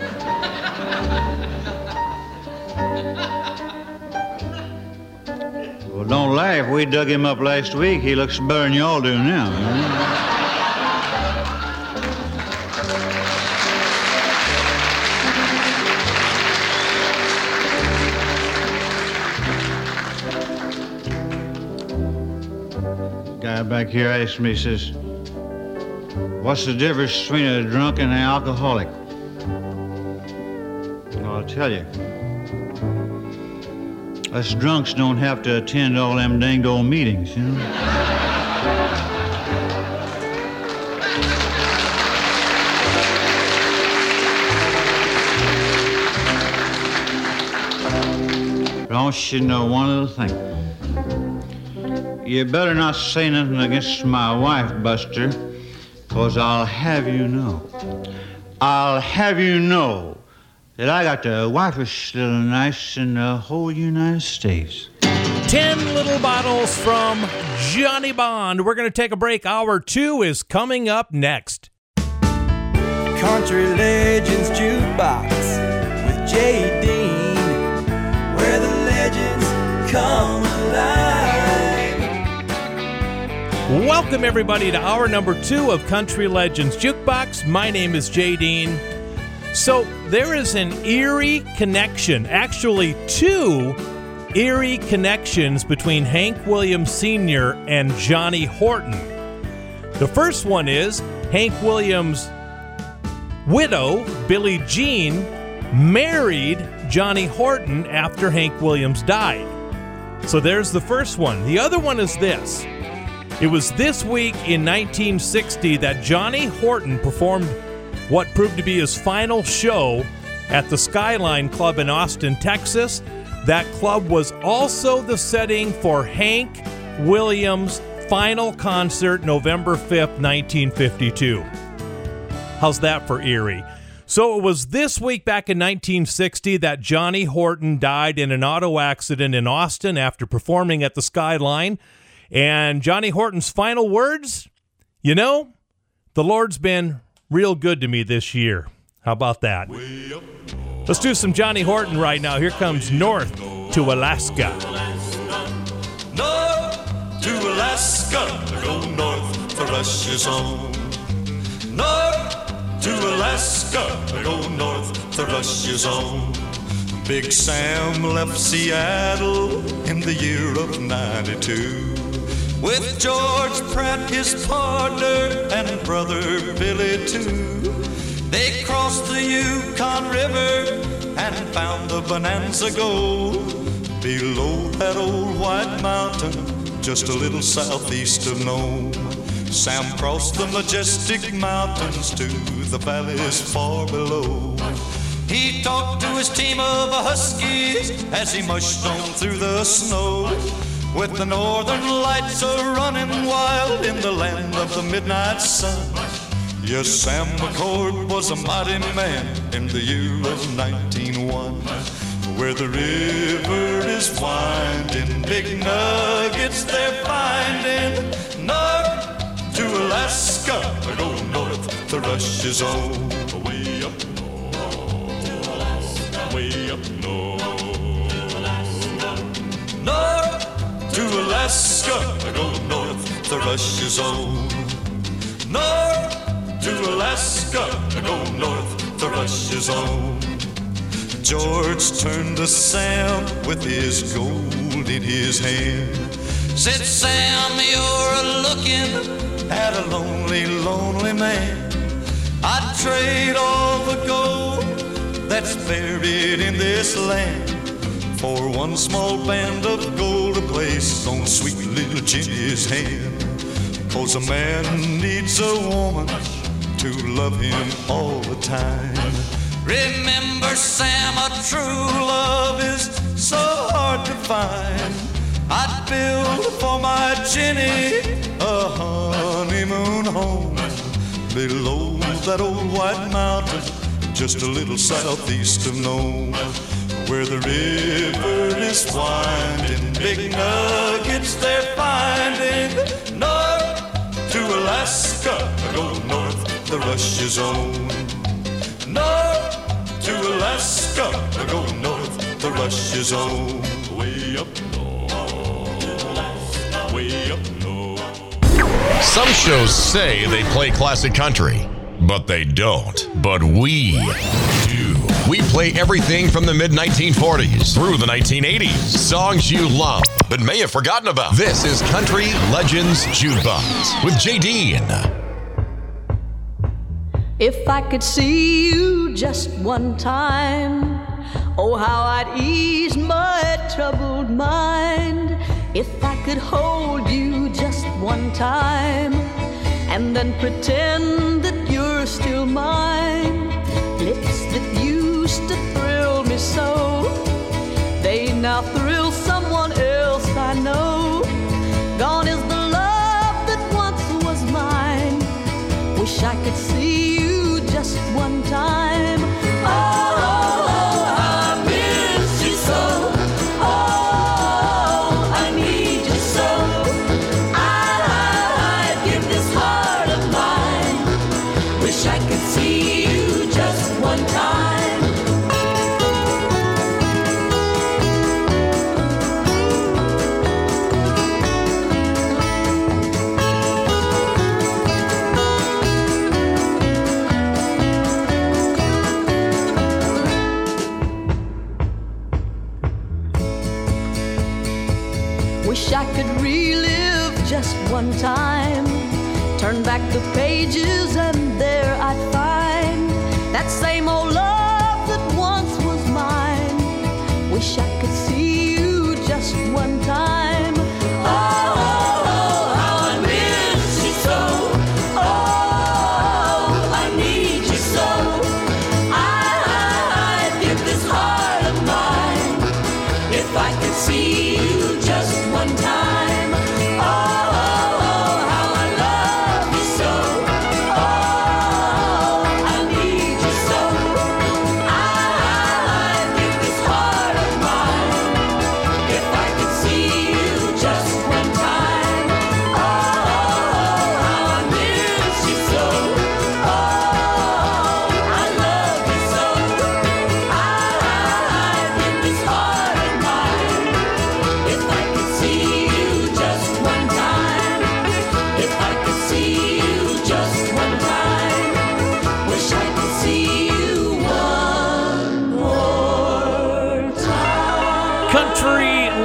Speaker 17: Don't laugh. We dug him up last week. He looks better than y'all do now. Guy back here asked me, he says, What's the difference between a drunk and an alcoholic? I'll tell you. Us drunks don't have to attend all them danged old meetings, you know? Want you to know one little thing. You better not say nothing against my wife, Buster, because I'll have you know. I'll have you know that I got the wifest little nice in the whole United States.
Speaker 2: 10 little bottles from Johnny Bond. We're going to take a break. Hour two is coming up next.
Speaker 12: Country Legends Jukebox with Jay Dean, where the legends come alive.
Speaker 2: Welcome, everybody, to hour number two of Country Legends Jukebox. My name is Jay Dean. So, there is an eerie connection, actually, two eerie connections between Hank Williams Sr. and Johnny Horton. The first one is Hank Williams' widow, Billie Jean, married Johnny Horton after Hank Williams died. So there's the first one. The other one is this. It was this week in 1960 that Johnny Horton performed what proved to be his final show at the Skyline Club in Austin, Texas. That club was also the setting for Hank Williams' final concert November 5th, 1952. How's that for eerie? So it was this week back in 1960 that Johnny Horton died in an auto accident in Austin after performing at the Skyline. And Johnny Horton's final words? You know, the Lord's been real good to me this year. How about that? Let's do some Johnny Horton right now. Here comes North to Alaska.
Speaker 13: North to Alaska, go north, rush is on. North to Alaska, go north, rush is on. Big Sam left Seattle in the year of 92 with George Pratt, his partner, and brother Billy, too. They crossed the Yukon River and found the Bonanza Gold below that old white mountain, just a little southeast of Nome. Sam crossed the majestic mountains to the valleys far below. He talked to his team of huskies as he mushed on through the snow. With the northern lights a running wild in the land of the midnight sun. Yes, Sam McCord was a mighty man in the year of 1901. Where the river is winding, big nuggets they're finding. North to Alaska, go north, the rush is on. Way up north, to Alaska. way up north. North to Alaska, I go north, the rush is on. North to Alaska, I go north, the rush is on. George turned to Sam with his gold in his hand. Said, Sam, you're looking at a lonely, lonely man. I'd trade all the gold that's buried in this land for one small band of gold to place on sweet little Jenny's hand. Cause a man needs a woman to love him all the time. Remember, Sam, a true love is so hard to find. I'd build for my Jenny a honeymoon home below that old white mountain, just a little southeast of Nome, where the river is winding, big nuggets they're finding. North to Alaska, go north, the rush is on. North to Alaska, go north, the rush is on. Way up north, way up north.
Speaker 4: Some shows say they play classic country, but they don't. But we do. We play everything from the mid 1940s through the 1980s. Songs you love but may have forgotten about. This is Country Legends Jukebox with J. Dean.
Speaker 11: If I could see you just one time, Oh, how I'd ease my troubled mind if I could hold you just one time and then pretend that you're still mine. Used to thrill me so, they now thrill someone else I know. Gone is the love that once was mine. Wish I could see you just one time.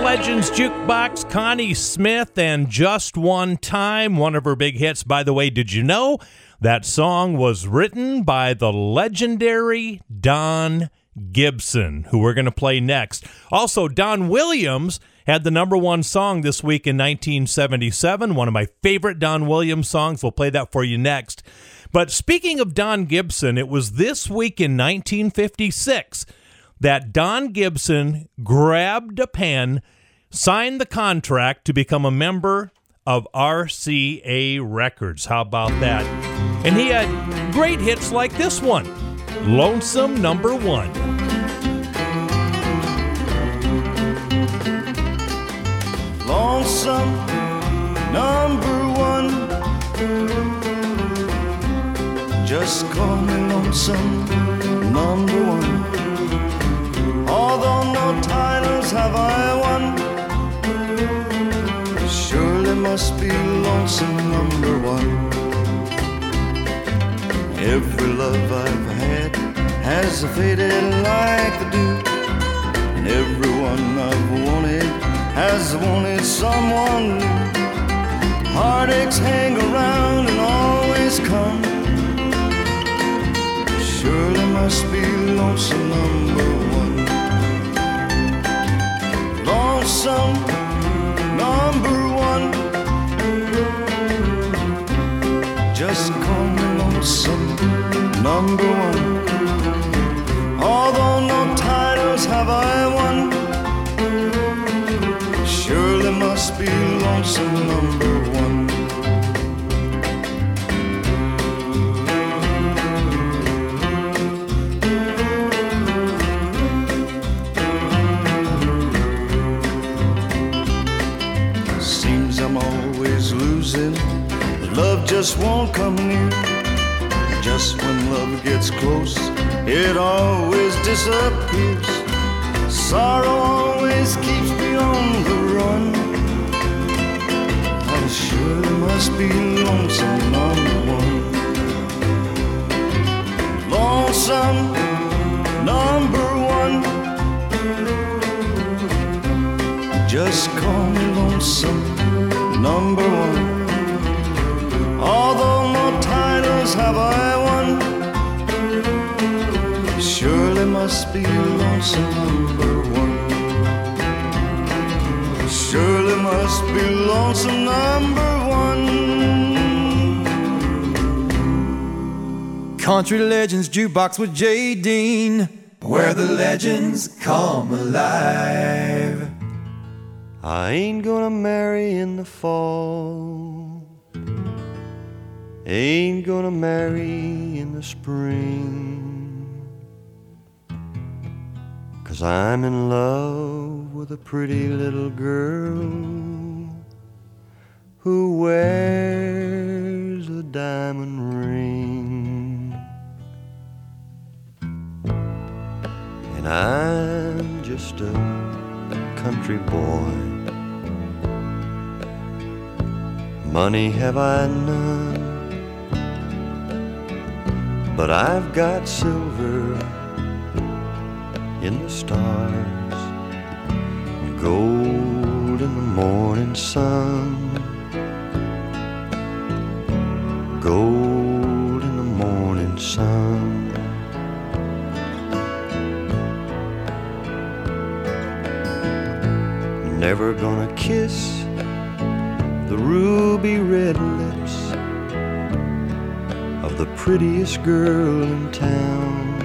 Speaker 2: Legends Jukebox, Connie Smith, and Just One Time, one of her big hits. By the way, did you know that song was written by the legendary Don Gibson, who we're going to play next? Also, Don Williams had the number one song this week in 1977, one of my favorite Don Williams songs. We'll play that for you next. But speaking of Don Gibson, it was this week in 1956 that Don Gibson grabbed a pen, signed the contract to become a member of RCA Records. How about that? And he had great hits like this one Lonesome Number One.
Speaker 13: lonesome number one. Just call me lonesome number one. Although no titles have I won, must be lonesome number one. Every love I've had has faded like the dew. And everyone I've wanted has wanted someone new. Heartaches hang around and always come. Surely must be lonesome number one. Lonesome number one. Lonesome number one. Although no titles have I won, surely must be lonesome number one. Seems I'm always losing. Love just won't come near. Just when love gets close, it always disappears. Sorrow always keeps me on the run. I sure must be lonesome number one. Lonesome number one. Just call me lonesome number one. Although no have I won, surely must
Speaker 12: be lonesome number one. Surely must be lonesome number one.
Speaker 8: Country Legends Jukebox with Jay Dean, where the legends come alive.
Speaker 12: I ain't gonna marry in the fall. Ain't gonna marry in the spring. Cause I'm in love with a pretty little girl who wears a diamond ring. And I'm just a country boy. Money have I none, but I've got silver in the stars, and gold in the morning sun, gold in the morning sun. Never gonna kiss the ruby red lips the prettiest girl in town.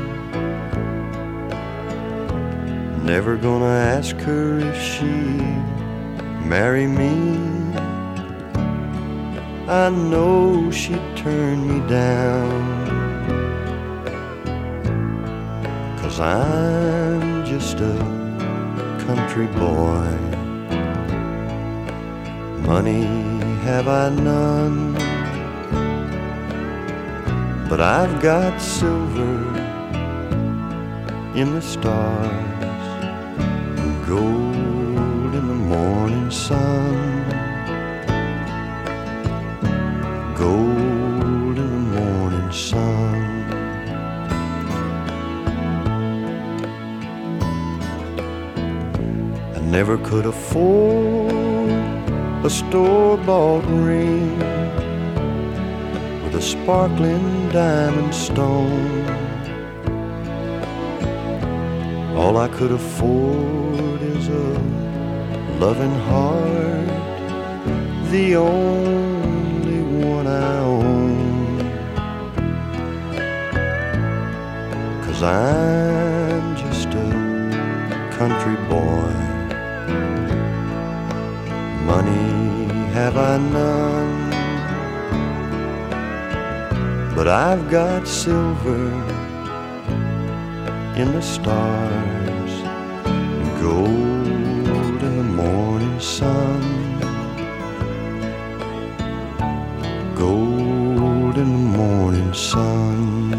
Speaker 12: Never gonna ask her if she'd marry me. I know she'd turn me down. Cause I'm just a country boy. Money have I none, but I've got silver in the stars and gold in the morning sun. Gold in the morning sun. I never could afford a store bought ring sparkling diamond stone. All I could afford is a loving heart, the only one I own. Cause I'm just a country boy. Money have I none, but I've got silver in the stars and gold in the morning sun. Gold in the morning sun.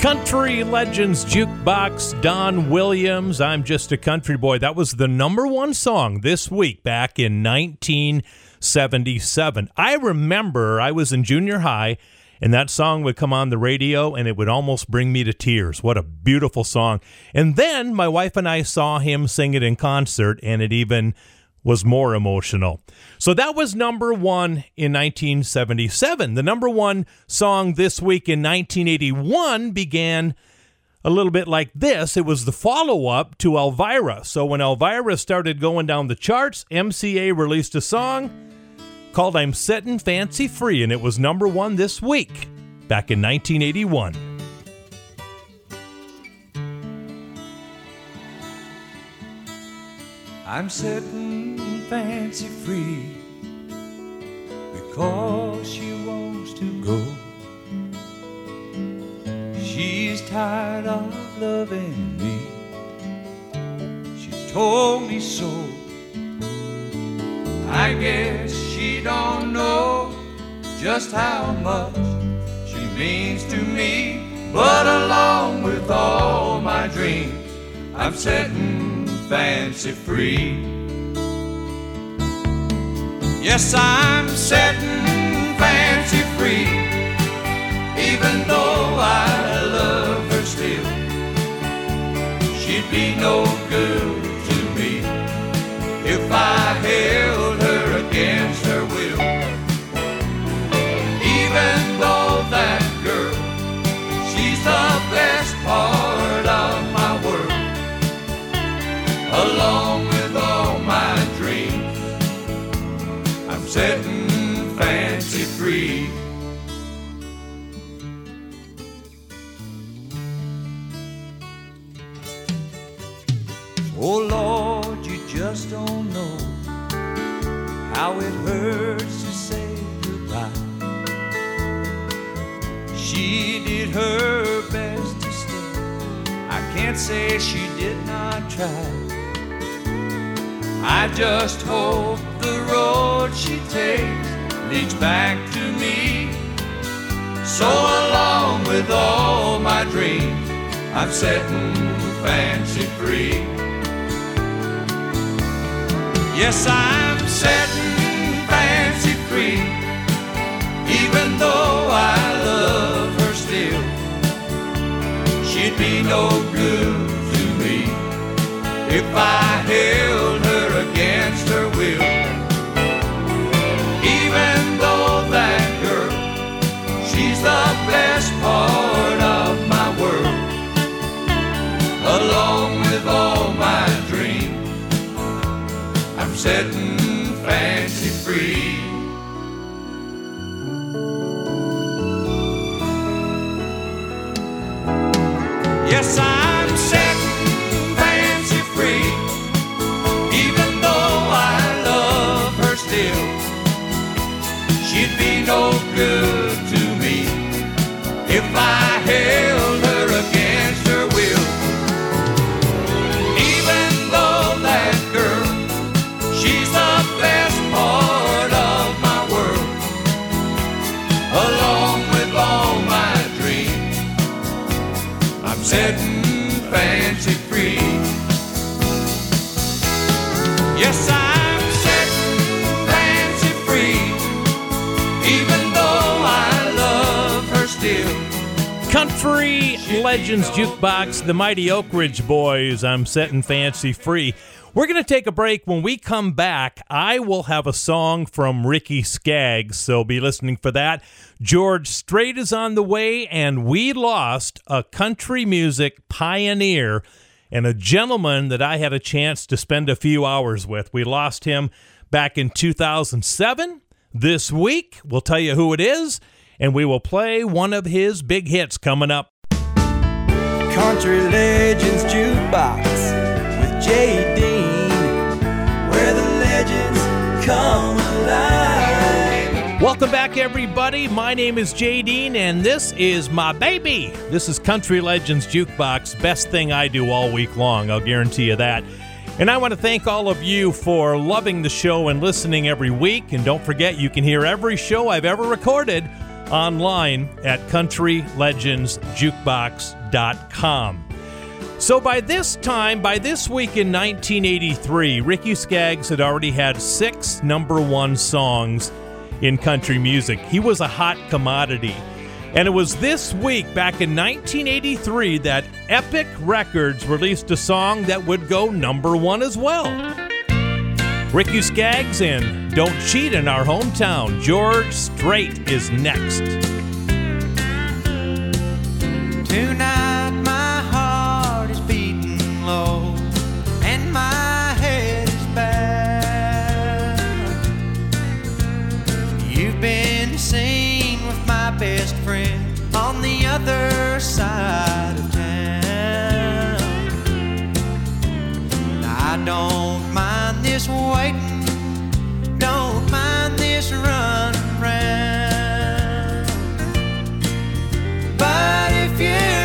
Speaker 2: Country Legends Jukebox, Don Williams. I'm just a country boy. That was the number one song this week back in 1977. I remember I was in junior high and that song would come on the radio and it would almost bring me to tears. What a beautiful song. And then my wife and I saw him sing it in concert and it even was more emotional. So that was number one in 1977. The number one song this week in 1981 began a little bit like this. It was the follow up to Elvira. So when Elvira started going down the charts, MCA released a song called I'm Settin' Fancy Free, and it was number one this week back in 1981.
Speaker 14: I'm setting fancy free because she wants to go. She's tired of loving me. She told me so. I guess she don't know just how much she means to me. But along with all my dreams, I'm setting fancy free. Yes, I'm setting fancy free, even though I love her still. She'd be no good to me if I held part of my world, along with all my dreams. I'm setting fancy free. Oh Lord, you just don't know how it hurts to say goodbye. She did her best I can't say she did not try. I just hope the road she takes leads back to me. So along with all my dreams, I'm setting fancy free. Yes, I'm setting fancy free, even though I Be no good to me if I held her against her will. Even though that girl, she's the best part of my world, along with all my dreams. I'm setting fancy free. Yes, I'm setting fancy free, even though I love her still.
Speaker 2: Legends Jukebox, the Mighty Oak Ridge Boys. I'm setting fancy free. We're going to take a break. When we come back, I will have a song from Ricky Skaggs, so be listening for that. George Strait is on the way, and we lost a country music pioneer and a gentleman that I had a chance to spend a few hours with. We lost him back in 2007. This week, we'll tell you who it is, and we will play one of his big hits coming up.
Speaker 8: Country Legends Jukebox with Jay Dean, where the legends come alive.
Speaker 2: Welcome back, everybody. My name is Jay Dean, and this is my baby. This is Country Legends Jukebox. Best thing I do all week long, I'll guarantee you that. And I want to thank all of you for loving the show and listening every week. And don't forget, you can hear every show I've ever recorded online at countrylegendsjukebox.com. So by this time, by this week in 1983, Ricky Skaggs had already had six number one songs in country music. He was a hot commodity. And it was this week, back in 1983, that Epic Records released a song that would go number one as well. Ricky Skaggs and Don't Cheat in Our Hometown. George Strait is next.
Speaker 18: Tonight my heart is beating low and my head is bowed. You've been seen with my best friend on the other side of town. I don't mind this waiting, don't mind this run around. But if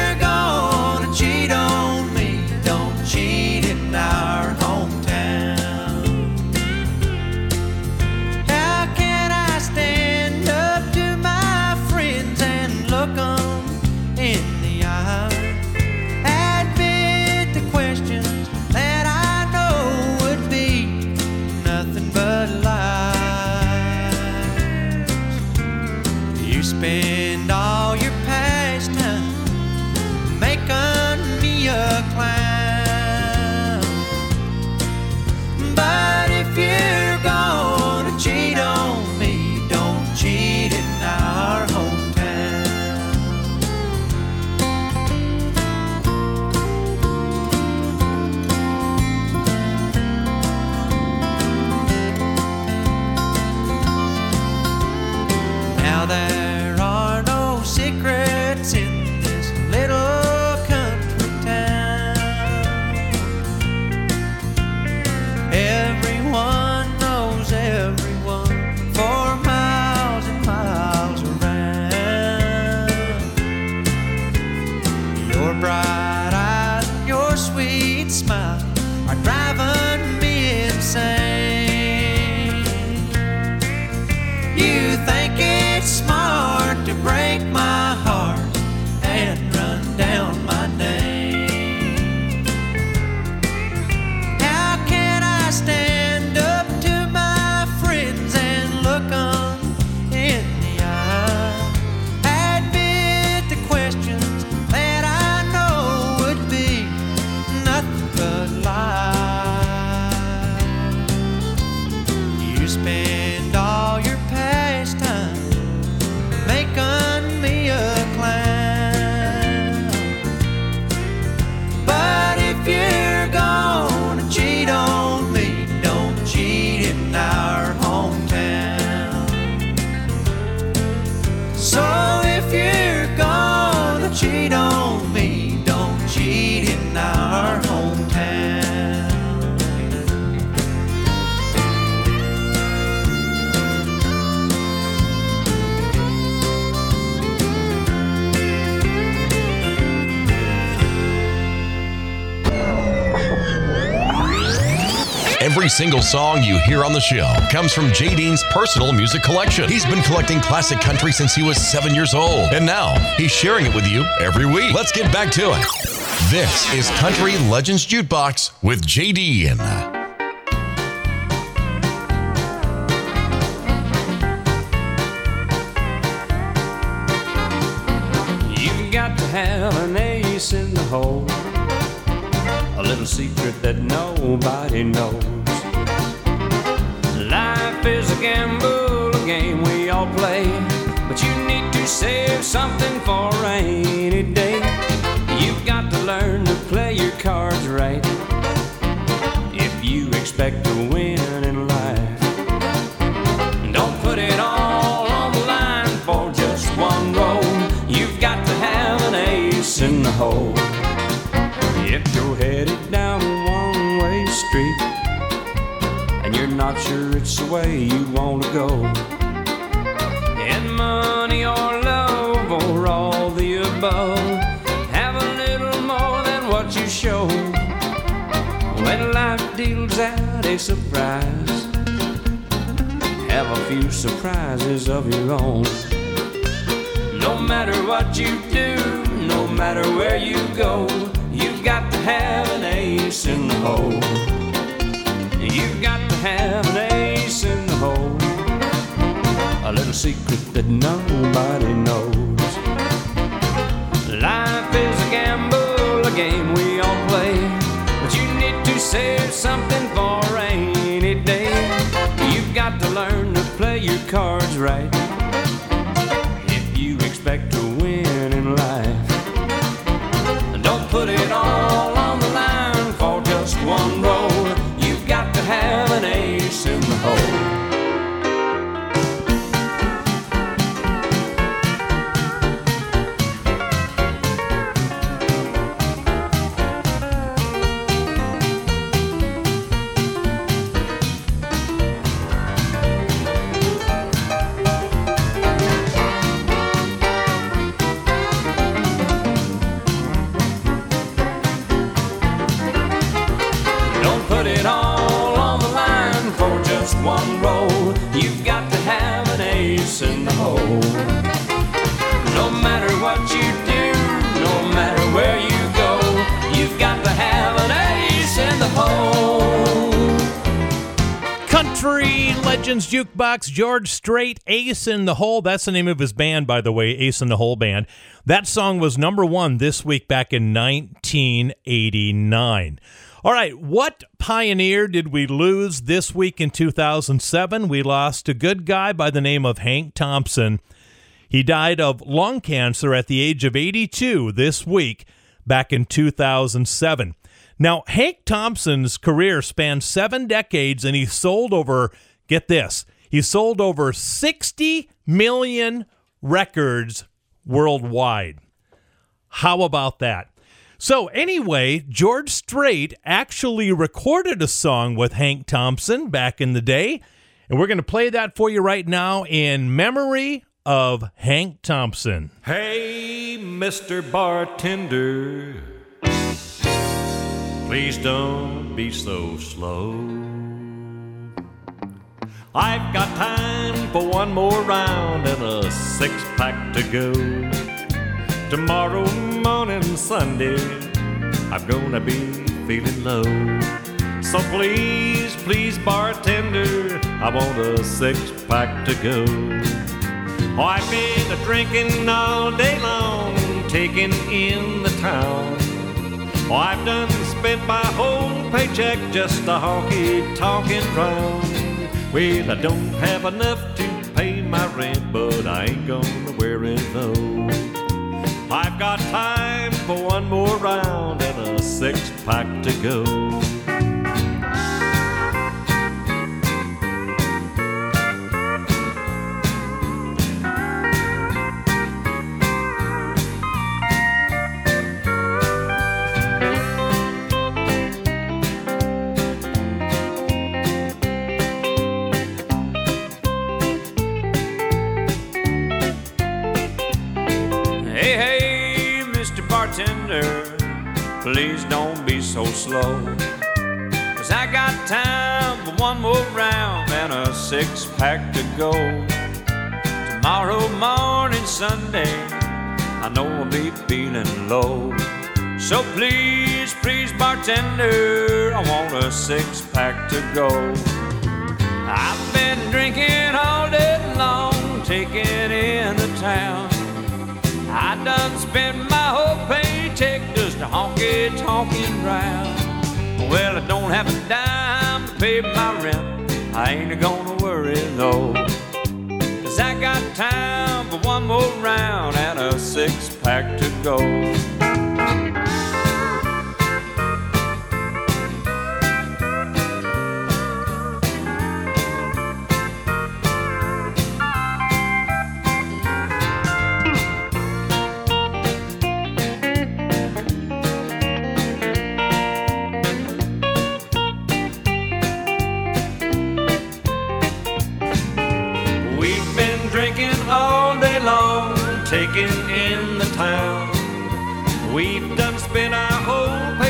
Speaker 4: single song you hear on the show comes from Jay Dean's personal music collection. He's been collecting classic country since he was seven years old, and now he's sharing it with you every week. Let's get back to it. This is Country Legends Jukebox with Jay Dean.
Speaker 5: Show. When life deals out a surprise, have a few surprises of your own. No matter what you do, no matter where you go, you've got to have an ace in the hole. You've got to have an ace in the hole. A little secret that nobody knows. Life is a gamble, save something for a rainy day. You've got to learn to play your cards right
Speaker 2: Legends Jukebox, George Strait, Ace in the Hole. That's the name of his band, by the way, Ace in the Hole Band. That song was number one this week back in 1989. All right, what pioneer did we lose this week in 2007? We lost a good guy by the name of Hank Thompson. He died of lung cancer at the age of 82 this week back in 2007. Now, Hank Thompson's career spanned seven decades and he sold over, get this, he sold over 60 million records worldwide. How about that? So, anyway, George Strait actually recorded a song with Hank Thompson back in the day, and we're going to play that for you right now in memory of Hank Thompson.
Speaker 19: Hey, Mr. Bartender, please don't be so slow. I've got time for one more round and a six pack to go. Tomorrow morning, Sunday, I'm gonna be feeling low. So please, please, bartender, I want a six pack to go. Oh, I've been a drinking all day long, taking in the town. Oh, I've done spent my whole paycheck just a honky tonkin' round. Well, I don't have enough to pay my rent, but I ain't gonna wear it though. I've got time for one more round and a six pack to go.
Speaker 5: Six pack to go. Tomorrow morning, Sunday, I know I'll be feeling low. So please, please, bartender, I want a six pack to go. I've been drinking all day long, taking in the town. I done spent my whole paycheck just a honky tonkin' round. Well, I don't have a dime to pay my rent. I ain't gonna worry though. Cause I got time for one more round and a six pack to go.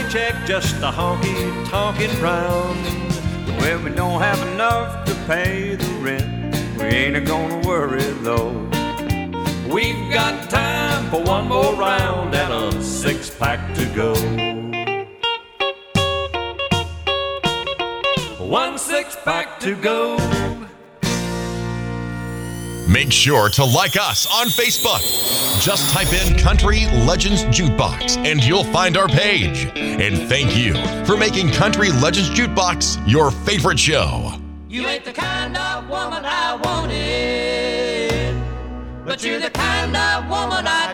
Speaker 5: Paycheck just a honky tonkin' round. Well, we don't have enough to pay the rent. We ain't a gonna worry though. We've got time for one more round and a six pack to go.
Speaker 4: Make sure to like us on Facebook. Just type in Country Legends Jukebox and you'll find our page. And thank you for making Country Legends Jukebox your favorite show.
Speaker 11: You ain't the kind of woman I wanted, but you're the kind of woman I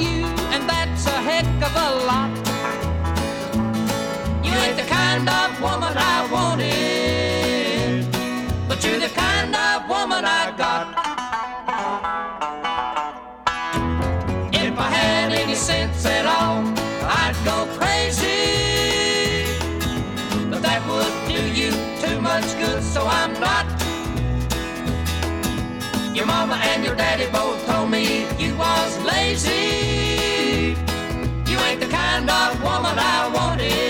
Speaker 11: you, and that's a heck of a lot. You ain't the kind of woman I wanted, but you're the kind of woman I got. If I had any sense at all, I'd go crazy. But that would do you too much good, so I'm not. Your mama and your daddy both told me you was kind of woman I wanted,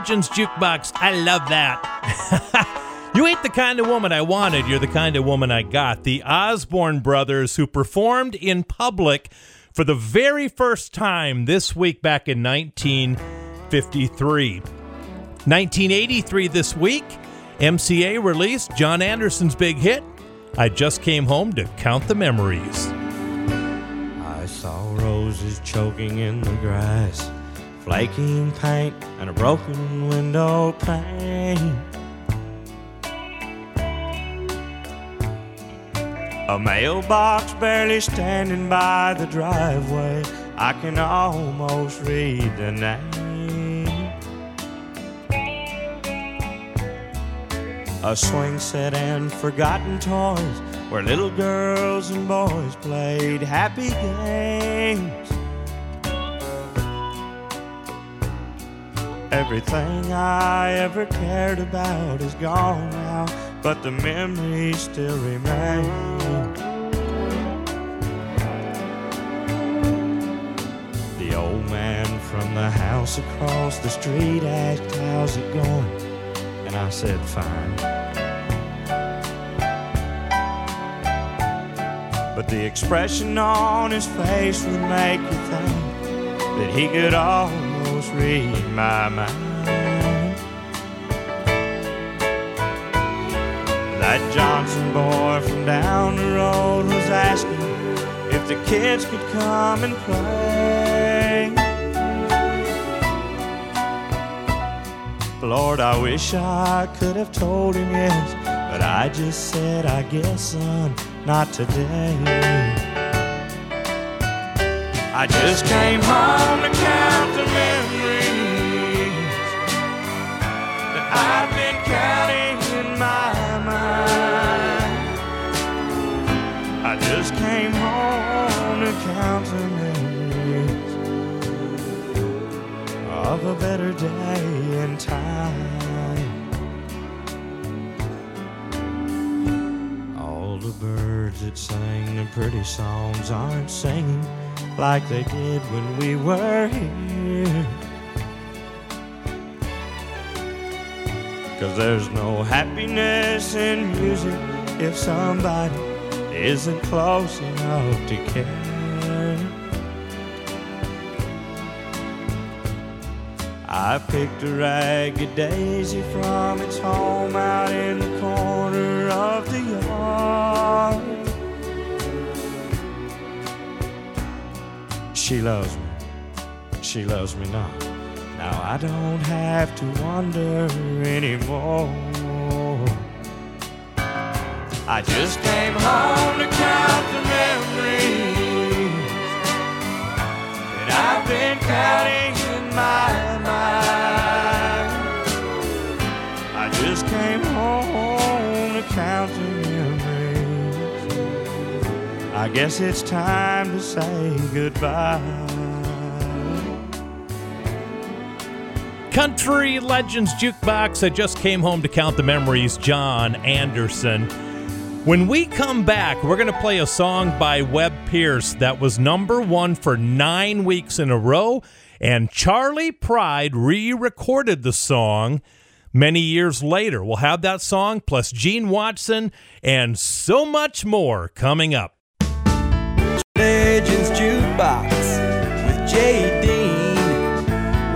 Speaker 2: Legends Jukebox. I love that. you ain't the kind of woman I wanted. You're the kind of woman I got. The Osborne brothers, who performed in public for the very first time this week back in 1953. 1983 this week, MCA released John Anderson's big hit, I Just Came Home to Count the Memories.
Speaker 10: I saw roses choking in the grass, flaking paint, and a broken window pane. A mailbox barely standing by the driveway. I can almost read the name. A swing set and forgotten toys where little girls and boys played happy games. Everything I ever cared about is gone now, but the memories still remain. The old man from the house across the street asked, How's it going? And I said, Fine. But the expression on his face would make you think that he could almost read my mind. That Johnson boy from down the road was asking if the kids could come and play. Lord, I wish I could have told him yes, but I just said, I guess, son, not today. I just came home to count the memories that I've been counting in my mind. I just came home to count the memories of a better day and time. All the birds that sang the pretty songs aren't singing like they did when we were here. Cause there's no happiness in music if somebody isn't close enough to care. I picked a ragged daisy from its home out in the corner of the yard. She loves me, she loves me not. Now I don't have to wonder anymore. I just came home to count the memories that I've been counting in my mind. I just came home to count the. I guess it's time to say goodbye.
Speaker 2: Country Legends Jukebox. I just came home to count the memories. John Anderson. When we come back, we're going to play a song by Webb Pierce that was number one for nine weeks in a row, and Charley Pride re recorded the song many years later. We'll have that song plus Gene Watson and so much more coming up.
Speaker 8: Jukebox with Jay Dean,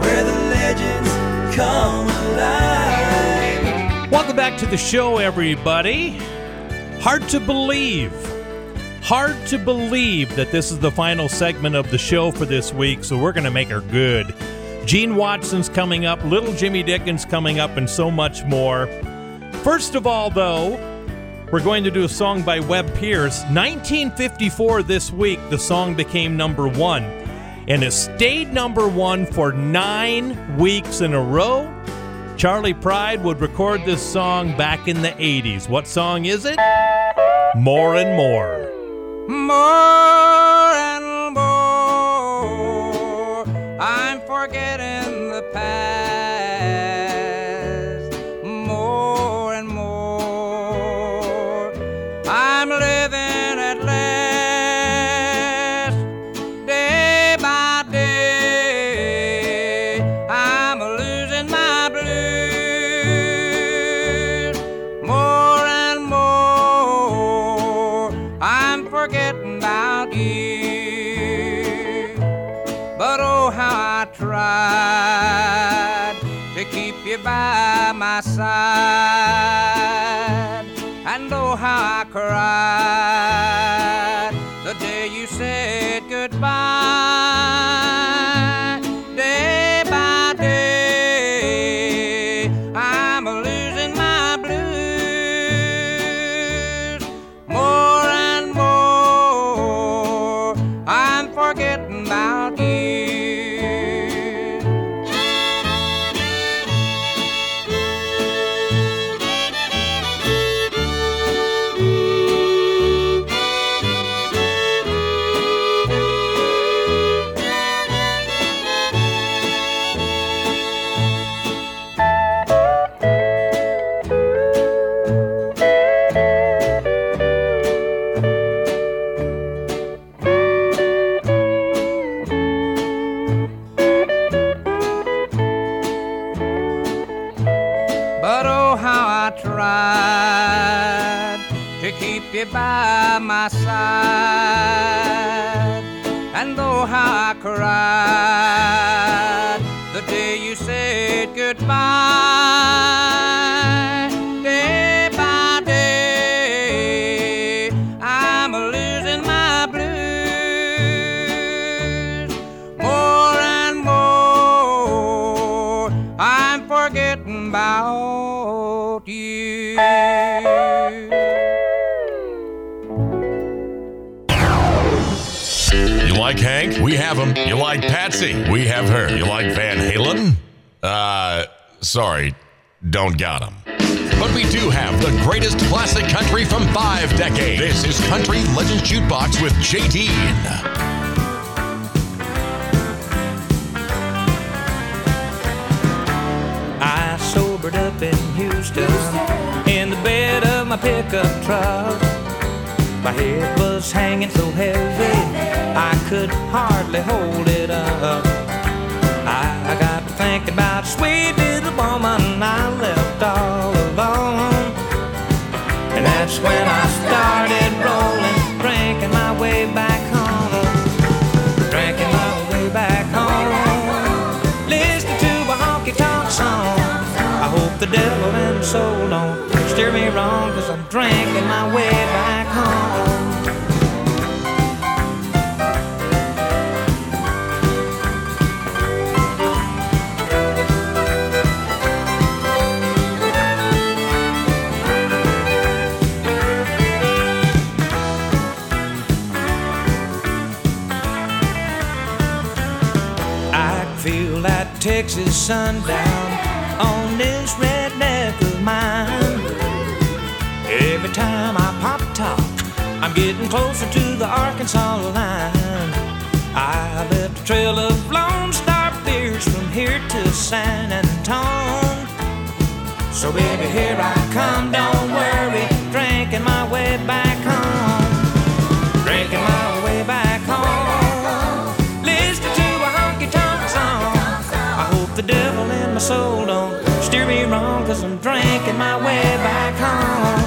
Speaker 8: where the legends come alive.
Speaker 2: Welcome back to the show, everybody. Hard to believe. Hard to believe that this is the final segment of the show for this week, so we're going to make her good. Gene Watson's coming up, Little Jimmy Dickens coming up, and so much more. First of all, though, we're going to do a song by Webb Pierce. 1954 this week, the song became number one, and it stayed number one for nine weeks in a row. Charley Pride would record this song back in the 80s. What song is it? More and More.
Speaker 7: More and more, I'm forgetting the past. By
Speaker 5: by
Speaker 4: Him. You like Patsy? We have her. You like Van Halen? Uh, sorry, don't got them. But we do have the greatest classic country from five decades. This is Country Legends Jukebox with Jay Dean.
Speaker 18: I sobered up in Houston in the bed of my pickup truck. My head was hanging so heavy I could hardly hold it up. I, got to thinking about sweet little woman I left all alone. And that's when I started rolling, drinking my way back home. Drinking my way back home. Listening to a honky tonk song. I hope the devil and soul don't steer me wrong, cause I'm drinking my way back home. Texas sundown on this redneck of mine. Every time I pop top, I'm getting closer to the Arkansas line. I left a trail of Lone Star beers from here to San Antone. So baby, here I come, don't worry, drinking my way back my soul don't steer me wrong, cause I'm drinking my way back home.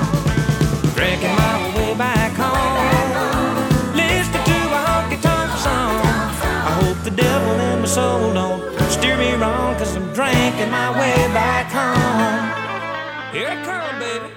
Speaker 18: Drinking my way back home. Listening to a honky tonk song. I hope the devil in my soul don't steer me wrong, cause I'm drinking my way back home. Here baby.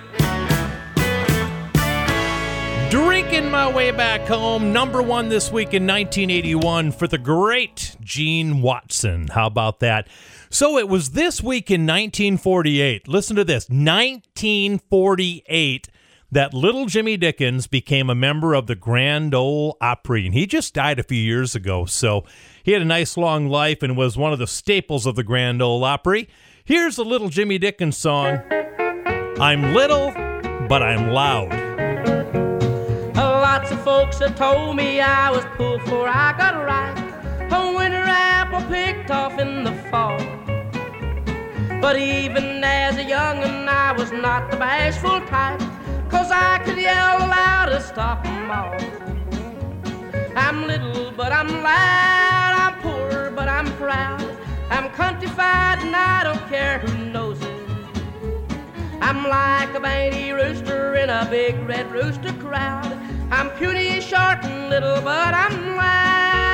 Speaker 2: Drinking my way back home, number one this week in 1981 for the great Gene Watson. How about that? So it was this week in 1948. Listen to this 1948 that little Jimmy Dickens became a member of the Grand Ole Opry. And he just died a few years ago. So he had a nice long life and was one of the staples of the Grand Ole Opry. Here's a little Jimmy Dickens song I'm little, but I'm loud.
Speaker 20: Lots of folks have told me I was poor for I got right. A winter apple picked off in the fall. But even as a young'un, I was not the bashful type. Cause I could yell loud to stop 'em all. I'm little, but I'm loud. I'm poor, but I'm proud. I'm countrified, and I don't care who knows it. I'm like a banty rooster in a big red rooster crowd. I'm puny, short, and little, but I'm loud.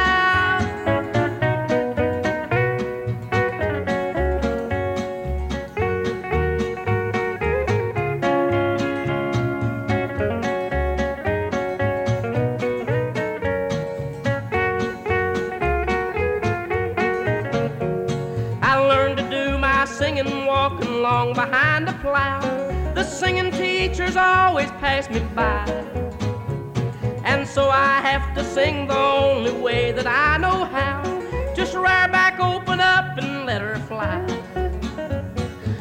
Speaker 20: Singing teachers always pass me by. And so I have to sing the only way that I know how. Just rear back, open up, and let her fly.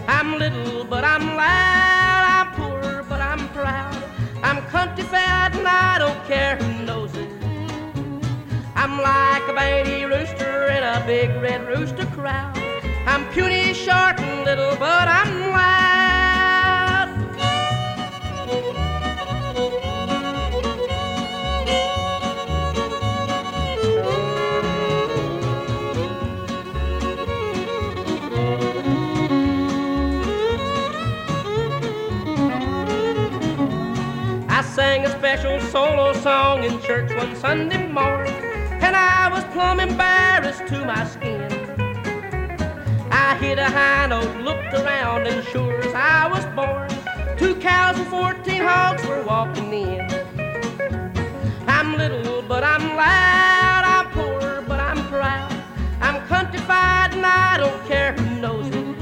Speaker 20: I'm little, but I'm loud. I'm poor, but I'm proud. I'm country fat, and I don't care who knows it. I'm like a baby rooster in a big red rooster crowd. I'm puny, short, and little, but I'm loud. Special solo song in church one Sunday morning, and I was plumb embarrassed to my skin. I hit a high note, looked around, and sure as I was born, two cows and fourteen hogs were walking in. I'm little, but I'm loud. I'm poor, but I'm proud. I'm countrified, and I don't care who knows it.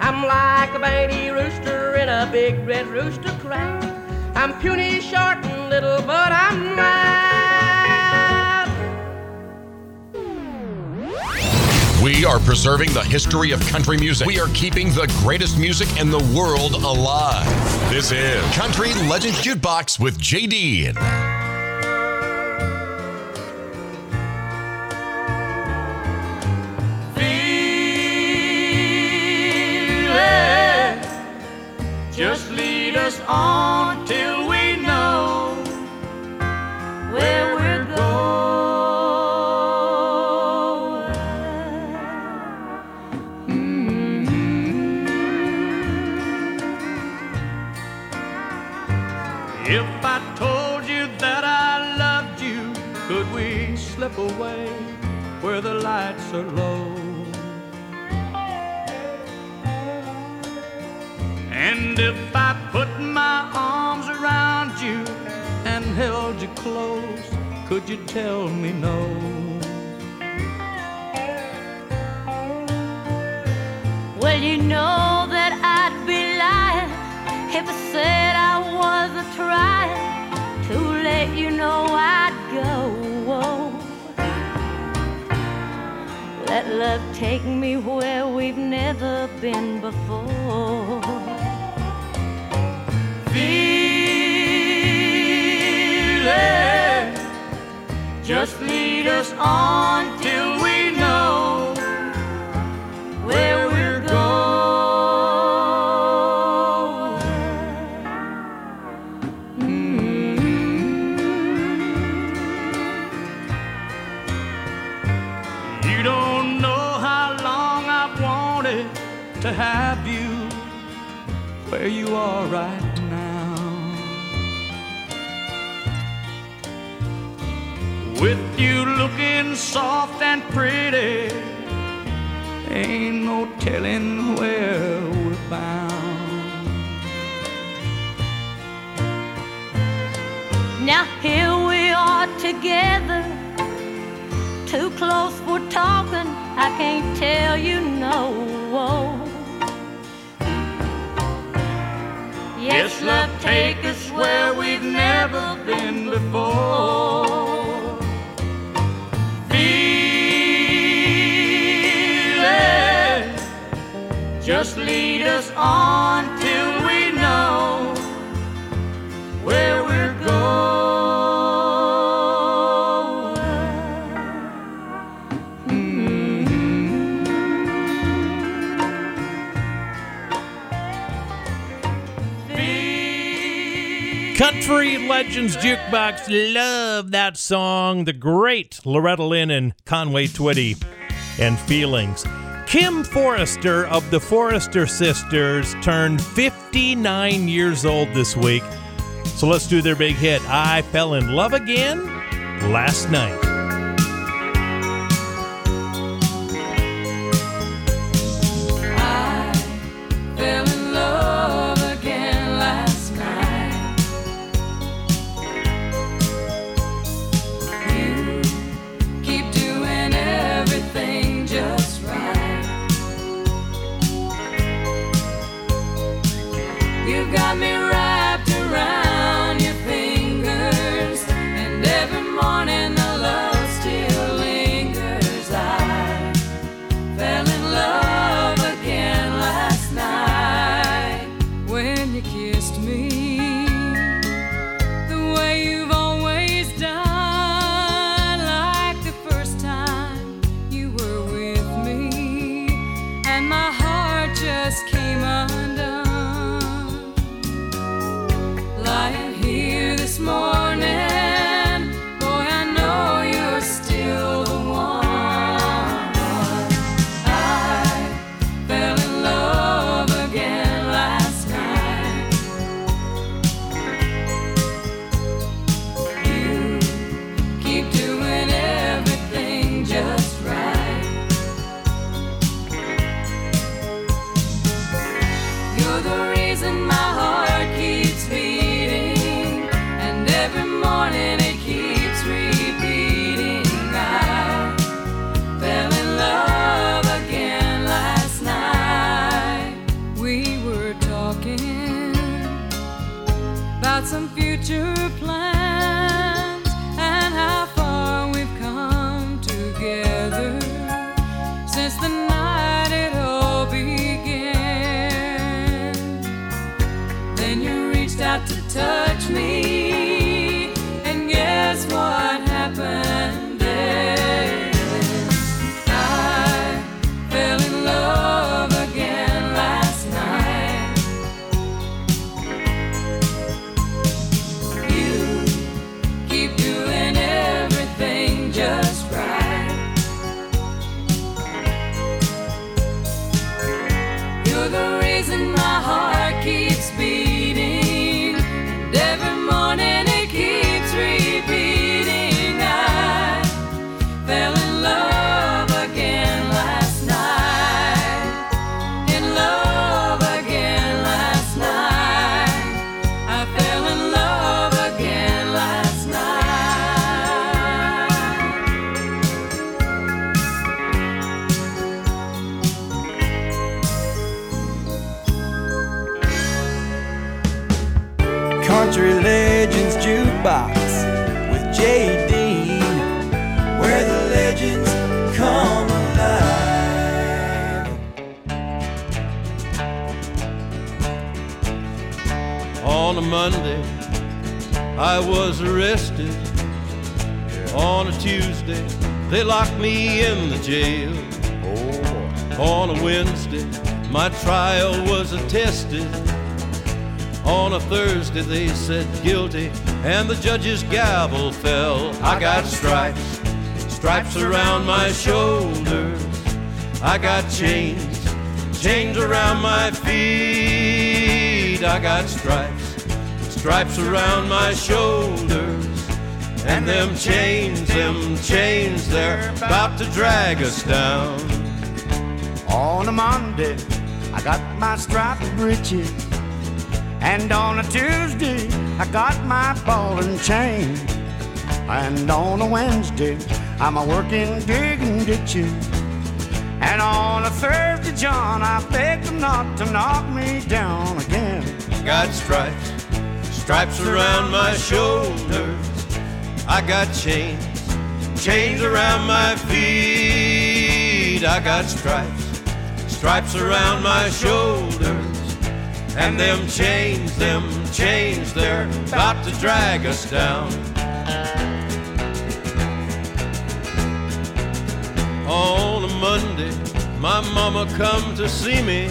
Speaker 20: I'm like a baby rooster in a big red rooster crowd. I'm puny, short, and little, but I'm loud.
Speaker 4: We are preserving the history of country music. We are keeping the greatest music in the world alive. This is Country Legends Jukebox with JD.
Speaker 10: Are low? And if I put my arms around you and held you close, could you tell me no?
Speaker 21: Well, you know that I'd be lying if I said I wasn't trying to let you know I'd Let love take me where we've never been before.
Speaker 10: Feeling, just lead us on till soft and pretty, ain't no telling where we're bound.
Speaker 21: Now here we are together, too close for talking. I can't tell you no.
Speaker 10: Yes, love, take us where we've never been before. Just lead us on till we know where we're going
Speaker 2: Country Legends Jukebox. Love that song. The great Loretta Lynn and Conway Twitty and Feelings. Kim Forrester of the Forrester Sisters turned 59 years old this week. So let's do their big hit. I fell in love again last night.
Speaker 10: I
Speaker 22: was arrested. On a Tuesday, they locked me in the jail. On a Wednesday, my trial was attested. On a Thursday, they said guilty, and the judge's gavel fell. I got stripes, stripes around my shoulders. I got chains, chains around my feet. I got stripes, stripes around my shoulders. And them chains, them chains, they're about to drag us down.
Speaker 1: On a Monday, I got my striped breeches. And on a Tuesday, I got my ball and chain. And on a Wednesday, I'm a working digging ditches. And on a Thursday, John, I beg them not to knock me down again.
Speaker 22: Got stripes, stripes around my shoulders. I got chains, chains around my feet. I got stripes, stripes around my shoulders. And them chains, them chains, they're about to drag us down. On a Monday, my mama come to see me.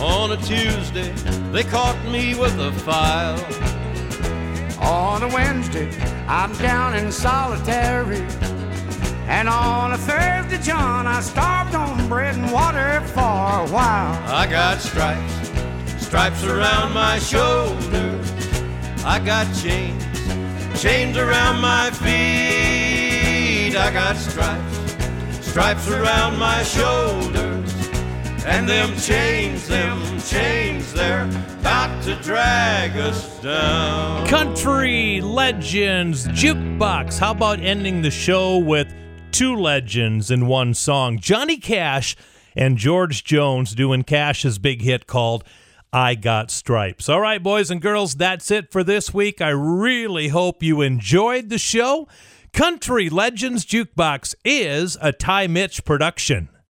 Speaker 22: On a Tuesday, they caught me with a file.
Speaker 1: On a Wednesday, I'm down in solitary. And on a Thursday, John, I starved on bread and water for a while.
Speaker 22: I got stripes, stripes around my shoulders. I got chains, chains around my feet. I got stripes, stripes around my shoulders. And them chains, them chains, they're about to drag us down.
Speaker 2: Country Legends Jukebox. How about ending the show with two legends in one song? Johnny Cash and George Jones doing Cash's big hit called I Got Stripes. All right, boys and girls, that's it for this week. I really hope you enjoyed the show. Country Legends Jukebox is a Ty Mitch production.